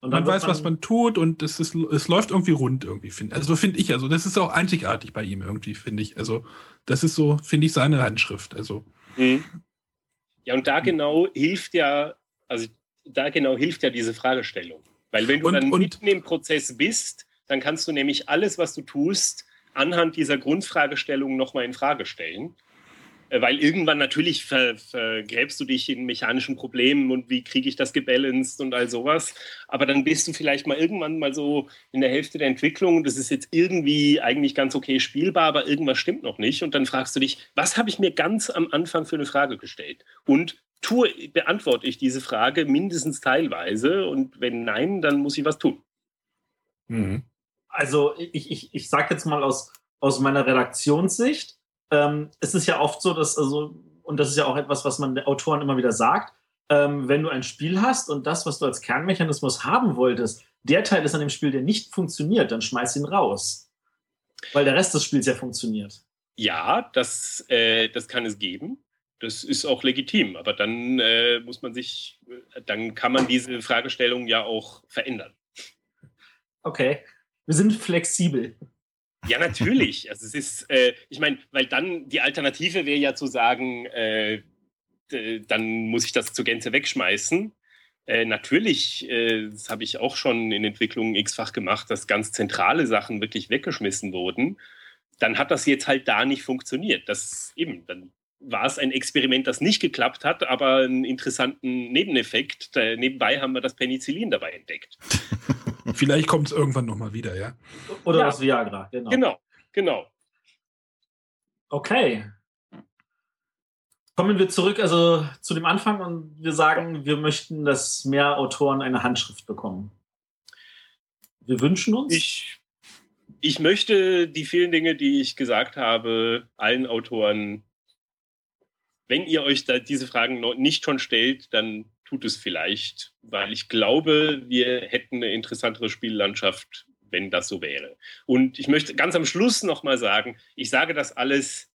Man weiß, was man tut und es, ist, es läuft irgendwie rund irgendwie, finde Also finde ich, also das ist auch einzigartig bei ihm irgendwie, finde ich. Also das ist so, finde ich, seine Handschrift. Also Ja, und da genau hilft ja, also da genau hilft ja diese Fragestellung. Weil wenn du Und- dann und- mitten im Prozess bist, dann kannst du nämlich alles, was du tust, anhand dieser Grundfragestellung nochmal in Frage stellen. Äh, Weil irgendwann natürlich ver, vergräbst du dich in mechanischen Problemen und wie kriege ich das gebalanced und all sowas. Aber dann bist du vielleicht mal irgendwann mal so in der Hälfte der Entwicklung. Das ist jetzt irgendwie eigentlich ganz okay spielbar, aber irgendwas stimmt noch nicht. Und dann fragst du dich, was habe ich mir ganz am Anfang für eine Frage gestellt? Und tue, beantworte ich diese Frage mindestens teilweise? Und wenn nein, dann muss ich was tun. Also ich, ich, ich sage jetzt mal aus, aus meiner Redaktionssicht, ähm, es ist ja oft so, dass, also, und das ist ja auch etwas, was man den Autoren immer wieder sagt, ähm, wenn du ein Spiel hast und das, was du als Kernmechanismus haben wolltest, der Teil ist an dem Spiel, der nicht funktioniert, dann schmeiß ihn raus. Weil der Rest des Spiels ja funktioniert. Ja, das, äh, das kann es geben. Das ist auch legitim. Aber dann äh, muss man sich, dann kann man diese Fragestellung ja auch verändern. Okay. Wir sind flexibel. Ja, natürlich. Also es ist, äh, ich meine, weil dann die Alternative wäre ja zu sagen, äh, dann muss ich das zur Gänze wegschmeißen. Äh, natürlich, äh, das habe ich auch schon in Entwicklungen x-fach gemacht, dass ganz zentrale Sachen wirklich weggeschmissen wurden. Dann hat das jetzt halt da nicht funktioniert. Das eben, dann war es ein Experiment, das nicht geklappt hat, aber einen interessanten Nebeneffekt. Da, nebenbei haben wir das Penicillin dabei entdeckt. Vielleicht kommt es irgendwann nochmal wieder, ja. Oder Ja. das Viagra, genau. Genau, genau. Okay. Kommen wir zurück also zu dem Anfang und wir sagen, wir möchten, dass mehr Autoren eine Handschrift bekommen. Wir wünschen uns. Ich, ich möchte die vielen Dinge, die ich gesagt habe, allen Autoren, wenn ihr euch da diese Fragen noch nicht schon stellt, dann tut es vielleicht, weil ich glaube, wir hätten eine interessantere Spiellandschaft, wenn das so wäre. Und ich möchte ganz am Schluss nochmal sagen, ich sage das alles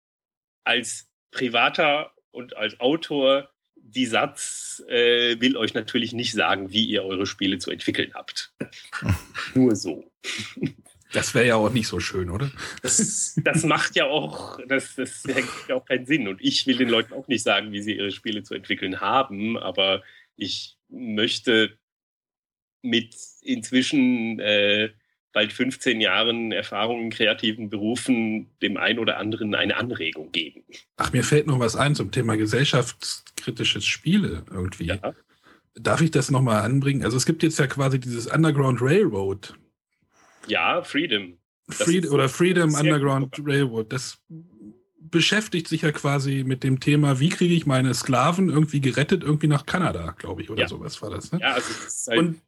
als privater und als Autor. Die Satz äh, will euch natürlich nicht sagen, wie ihr eure Spiele zu entwickeln habt. Nur so. Das wäre ja auch nicht so schön, oder? das, Das macht ja auch, das, das ergibt ja auch keinen Sinn. Und ich will den Leuten auch nicht sagen, wie sie ihre Spiele zu entwickeln haben, aber ich möchte mit inzwischen äh, bald 15 Jahren Erfahrung in kreativen Berufen dem einen oder anderen eine Anregung geben. Ach, mir fällt noch was ein zum Thema gesellschaftskritisches Spiele irgendwie. Ja. Darf ich das nochmal anbringen? Also es gibt jetzt ja quasi dieses Underground Railroad. Ja, Freedom. Freed oder Freedom Underground. Railroad. Das beschäftigt sich ja quasi mit dem Thema, wie kriege ich meine Sklaven irgendwie gerettet, irgendwie nach Kanada, glaube ich, oder Ja. sowas war das. Ne? Ja, also ist halt, Und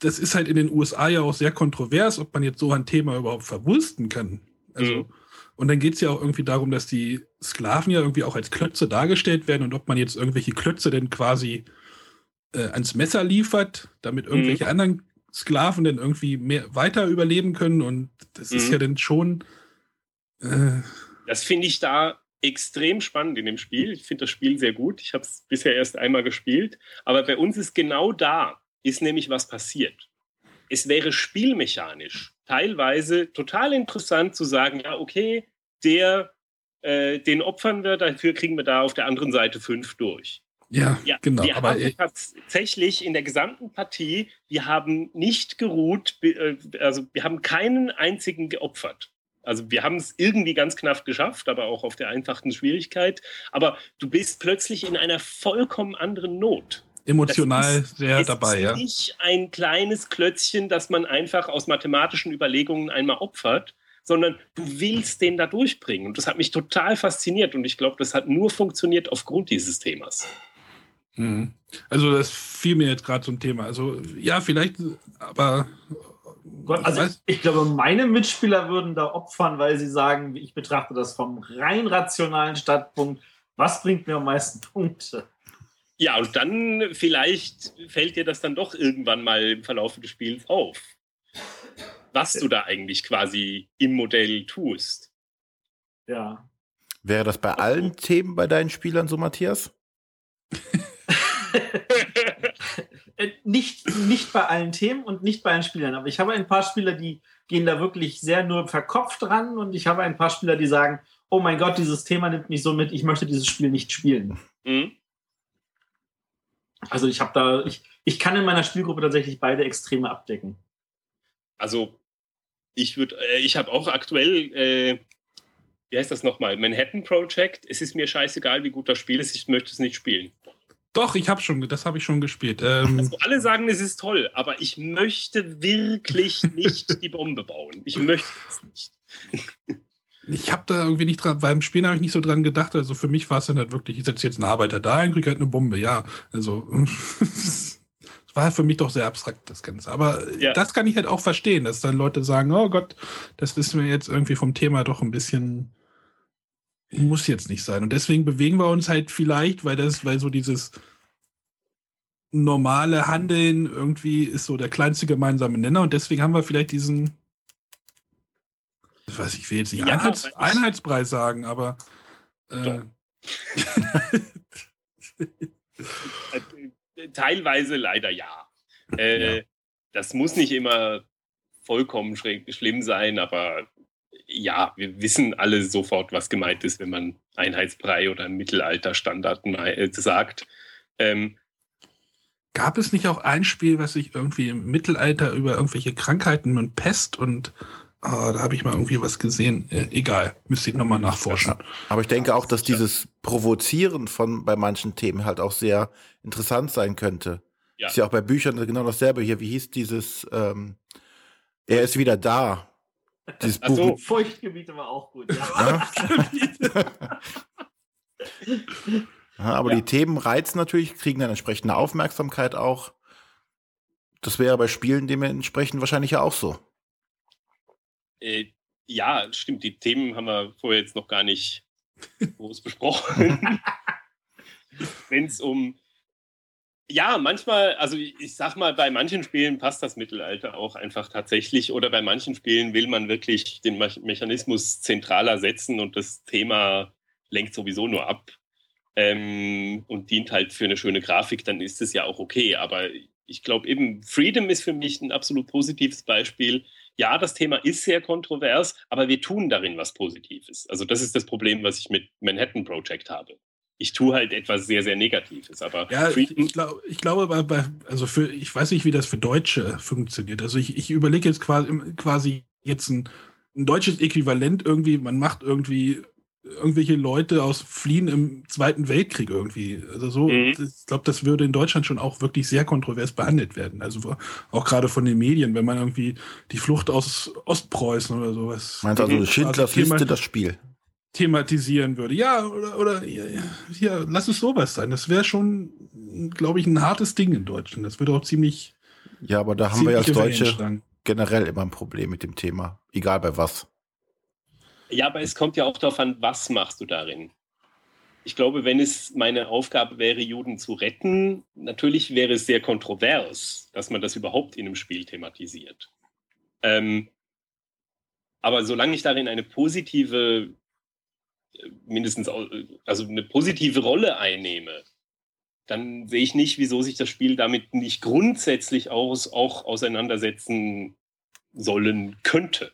das ist halt in den USA ja auch sehr kontrovers, ob man jetzt so ein Thema überhaupt verwursten kann. Also, Mhm. Und dann geht es ja auch irgendwie darum, dass die Sklaven ja irgendwie auch als Klötze dargestellt werden und ob man jetzt irgendwelche Klötze denn quasi äh, ans Messer liefert, damit irgendwelche anderen Sklaven dann irgendwie mehr weiter überleben können. Und das ist Mhm. ja dann schon. Äh, Das finde ich da extrem spannend in dem Spiel. Ich finde das Spiel sehr gut. Ich habe es bisher erst einmal gespielt. Aber bei uns ist genau da, ist nämlich was passiert. Es wäre spielmechanisch teilweise total interessant zu sagen, ja, okay, der, äh, den opfern wir, dafür kriegen wir da auf der anderen Seite fünf durch. Ja, Ja, genau. wir Aber haben tatsächlich in der gesamten Partie, wir haben nicht geruht, äh, also wir haben keinen einzigen geopfert. Also wir haben es irgendwie ganz knapp geschafft, aber auch auf der einfachen Schwierigkeit. Aber du bist plötzlich in einer vollkommen anderen Not. emotional ist- sehr es dabei, ist ja. nicht ein kleines Klötzchen, das man einfach aus mathematischen Überlegungen einmal opfert, sondern du willst den da durchbringen. Und das hat mich total fasziniert. Und ich glaube, das hat nur funktioniert aufgrund dieses Themas. Mhm. Also das fiel mir jetzt gerade zum Thema. Also ja, vielleicht, aber Gott, also ich ich glaube, meine Mitspieler würden da opfern, weil sie sagen, ich betrachte das vom rein rationalen Standpunkt. Was bringt mir am meisten Punkte? Ja, und dann vielleicht fällt dir das dann doch irgendwann mal im Verlauf des Spiels auf, was du da eigentlich quasi im Modell tust. Ja. Wäre das bei allen Themen bei deinen Spielern so, Matthias? Äh, nicht, nicht bei allen Themen und nicht bei allen Spielern, aber ich habe ein paar Spieler, die gehen da wirklich sehr nur verkopft ran und ich habe ein paar Spieler, die sagen, oh mein Gott, dieses Thema nimmt mich so mit, ich möchte dieses Spiel nicht spielen. Hm? Also ich habe da, ich, ich kann in meiner Spielgruppe tatsächlich beide Extreme abdecken. Also ich würde, äh, ich habe auch aktuell, äh, wie heißt das nochmal, Manhattan Project. Es ist mir scheißegal, wie gut das Spiel ist, ich möchte es nicht spielen. Doch, ich habe schon, das habe ich schon gespielt. Ähm, Also alle sagen, es ist toll, aber ich möchte wirklich nicht die Bombe bauen. Ich möchte es nicht. ich habe da irgendwie nicht dran, beim Spielen habe ich nicht so dran gedacht. Also für mich war es dann halt wirklich, ich setze jetzt einen Arbeiter da ein, kriege halt eine Bombe. Ja, also es war für mich doch sehr abstrakt, das Ganze. Aber Ja. das kann ich halt auch verstehen, dass dann Leute sagen, oh Gott, das ist mir jetzt irgendwie vom Thema doch ein bisschen muss jetzt nicht sein. Und deswegen bewegen wir uns halt vielleicht, weil das, weil so dieses normale Handeln irgendwie ist so der kleinste gemeinsame Nenner und deswegen haben wir vielleicht diesen, ich weiß, ich will jetzt nicht Ja, Einheits, Einheitspreis sagen, aber äh, Teilweise leider ja. Äh, Ja. Das muss nicht immer vollkommen schlimm sein, aber ja, wir wissen alle sofort, was gemeint ist, wenn man Einheitsbrei oder Mittelalterstandard äh, sagt. Ähm, gab es nicht auch ein Spiel, was sich irgendwie im Mittelalter über irgendwelche Krankheiten und Pest und ah, da habe ich mal irgendwie was gesehen. Äh, egal, müsste ich nochmal nachforschen. Aber ich denke auch, dass dieses Provozieren von bei manchen Themen halt auch sehr interessant sein könnte. Ja. Ist ja auch bei Büchern genau dasselbe hier. Wie hieß dieses? Ähm, er ist wieder da. Dieses Ach so. Buch. Feuchtgebiete war auch gut. Ja. Ja? Ja, aber Ja. die Themen reizen natürlich, kriegen dann entsprechende Aufmerksamkeit auch. Das wäre bei Spielen dementsprechend wahrscheinlich ja auch so. äh, ja, stimmt, die Themen haben wir vorher jetzt noch gar nicht groß besprochen. Wenn es um ja, manchmal, also ich, sag mal, bei manchen Spielen passt das Mittelalter auch einfach tatsächlich oder bei manchen Spielen will man wirklich den Me Mechanismus zentraler setzen und das Thema lenkt sowieso nur ab ähm, und dient halt für eine schöne Grafik, dann ist es ja auch okay. Aber ich glaube eben, Freedom ist für mich ein absolut positives Beispiel. Ja, das Thema ist sehr kontrovers, aber wir tun darin was Positives. Also das ist das Problem, was ich mit Manhattan Project habe. Ich tue halt etwas sehr, sehr Negatives, aber Ja, ich, ich, glaub, ich glaube, bei, bei, also für, ich weiß nicht, wie das für Deutsche funktioniert. Also ich, ich überlege jetzt quasi, quasi jetzt ein, ein deutsches Äquivalent irgendwie, man macht irgendwie irgendwelche Leute aus Fliehen im Zweiten Weltkrieg irgendwie. Also so, Mhm. ich glaube, das würde in Deutschland schon auch wirklich sehr kontrovers behandelt werden. Also auch gerade von den Medien, wenn man irgendwie die Flucht aus Ostpreußen oder sowas Meinst du also. Schindlers Liste, das Spiel? Thematisieren würde. Ja, oder, oder ja, ja, hier, lass es sowas sein. Das wäre schon, glaube ich, ein hartes Ding in Deutschland. Das würde auch ziemlich Ja, aber da haben wir als Deutsche generell immer ein Problem mit dem Thema. Egal bei was. Ja, aber es kommt ja auch darauf an, was machst du darin. Ich glaube, wenn es meine Aufgabe wäre, Juden zu retten, natürlich wäre es sehr kontrovers, dass man das überhaupt in einem Spiel thematisiert. Ähm, aber solange ich darin eine positive, mindestens, also eine positive Rolle einnehme, dann sehe ich nicht, wieso sich das Spiel damit nicht grundsätzlich aus, auch auseinandersetzen sollen könnte.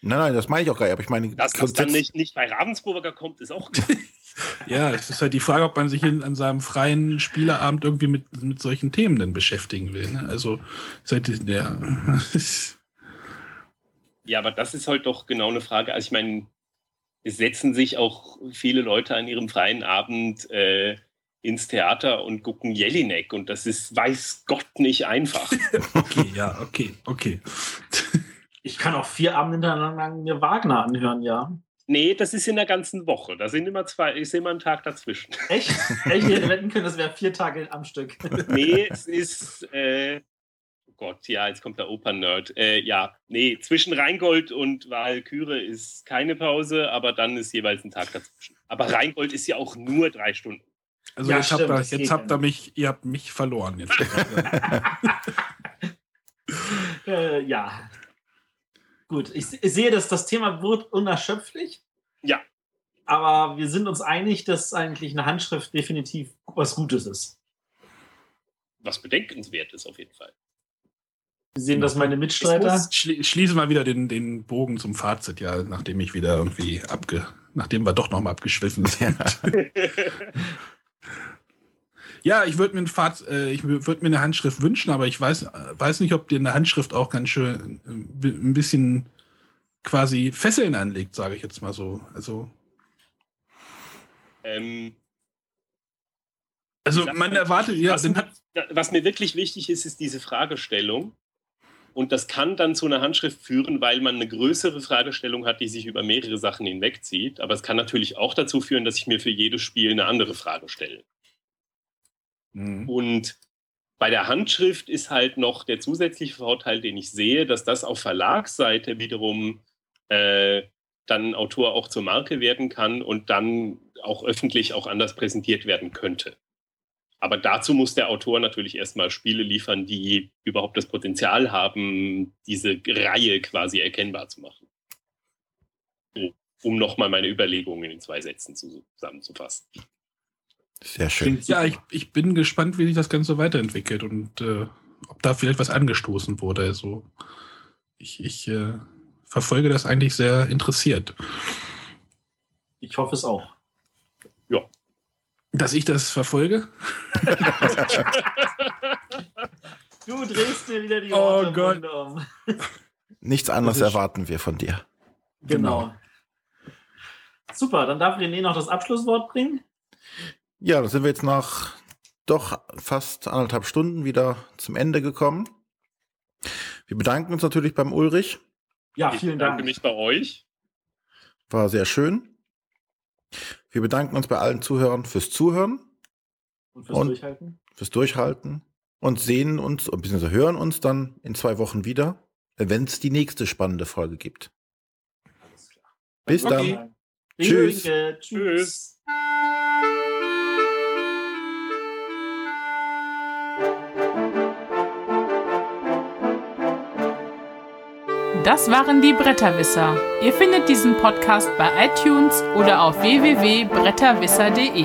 Nein, nein, das meine ich auch gar nicht. Aber ich meine, Dass das dann nicht, nicht bei Ravensburger kommt, ist auch klar. Ja, es ist halt die Frage, ob man sich in, an seinem freien Spielerabend irgendwie mit, mit solchen Themen denn beschäftigen will. Ne? Also, seit ja. Ja, aber das ist halt doch genau eine Frage. Also ich meine, es setzen sich auch viele Leute an ihrem freien Abend äh, ins Theater und gucken Jelinek und das ist, weiß Gott, nicht einfach. okay, ja, okay, okay. Ich kann auch vier Abende hintereinander mir Wagner anhören, ja. Nee, das ist in der ganzen Woche. Da sind immer zwei, ist immer ein Tag dazwischen. Echt? Echt? Ich hätte wetten können, das wäre vier Tage am Stück. nee, es ist, äh, Gott, ja, jetzt kommt der Opern-Nerd. Äh, ja, nee, zwischen Rheingold und Walküre ist keine Pause, aber dann ist jeweils ein Tag dazwischen. Aber Rheingold ist ja auch nur drei Stunden. Also Ja, jetzt, stimmt, habt ihr, das jetzt habt ihr mich, ihr habt mich verloren jetzt. äh, ja. Gut, ich, ich sehe, dass das Thema wird unerschöpflich. Ja. Aber wir sind uns einig, dass eigentlich eine Handschrift definitiv was Gutes ist. Was bedenkenswert ist auf jeden Fall. Wir sehen das meine Mitstreiter. Schli schließe mal wieder den, den Bogen zum Fazit, ja, nachdem ich wieder irgendwie abge, nachdem wir doch nochmal abgeschwiffen sind. Ja, ich würde mir, ein Faz äh, ich würd mir eine Handschrift wünschen, aber ich weiß, weiß nicht, ob dir eine Handschrift auch ganz schön äh, ein bisschen quasi Fesseln anlegt, sage ich jetzt mal so. Also, ähm, also man erwartet, ja, was, was mir wirklich wichtig ist, ist diese Fragestellung. Und das kann dann zu einer Handschrift führen, weil man eine größere Fragestellung hat, die sich über mehrere Sachen hinwegzieht. Aber es kann natürlich auch dazu führen, dass ich mir für jedes Spiel eine andere Frage stelle. Mhm. Und bei der Handschrift ist halt noch der zusätzliche Vorteil, den ich sehe, dass das auf Verlagsseite wiederum äh, dann ein Autor auch zur Marke werden kann und dann auch öffentlich auch anders präsentiert werden könnte. Aber dazu muss der Autor natürlich erstmal Spiele liefern, die überhaupt das Potenzial haben, diese Reihe quasi erkennbar zu machen. Um nochmal meine Überlegungen in zwei Sätzen zusammenzufassen. Sehr schön. ja, ich, ich bin gespannt, wie sich das Ganze weiterentwickelt und äh, ob da vielleicht was angestoßen wurde. Also ich, ich äh, verfolge das eigentlich sehr interessiert. Ich hoffe es auch. Ja. Dass ich das verfolge? Du drehst dir wieder die Oh Worte im Gott. Um. Nichts anderes erwarten wir von dir. Genau. Super, dann darf René noch das Abschlusswort bringen. Ja, dann sind wir jetzt nach doch fast anderthalb Stunden wieder zum Ende gekommen. Wir bedanken uns natürlich beim Ulrich. Ja, ich vielen bedanke Dank. mich bei euch. War sehr schön. Wir bedanken uns bei allen Zuhörern fürs Zuhören, Und fürs Und- Durchhalten. fürs Durchhalten und sehen uns, bzw. hören uns dann in zwei Wochen wieder, wenn es die nächste spannende Folge gibt. Alles klar. Bis Okay. dann. Tschüss. Tschüss. Das waren die Bretterwisser. Ihr findet diesen Podcast bei iTunes oder auf www.bretterwisser.de.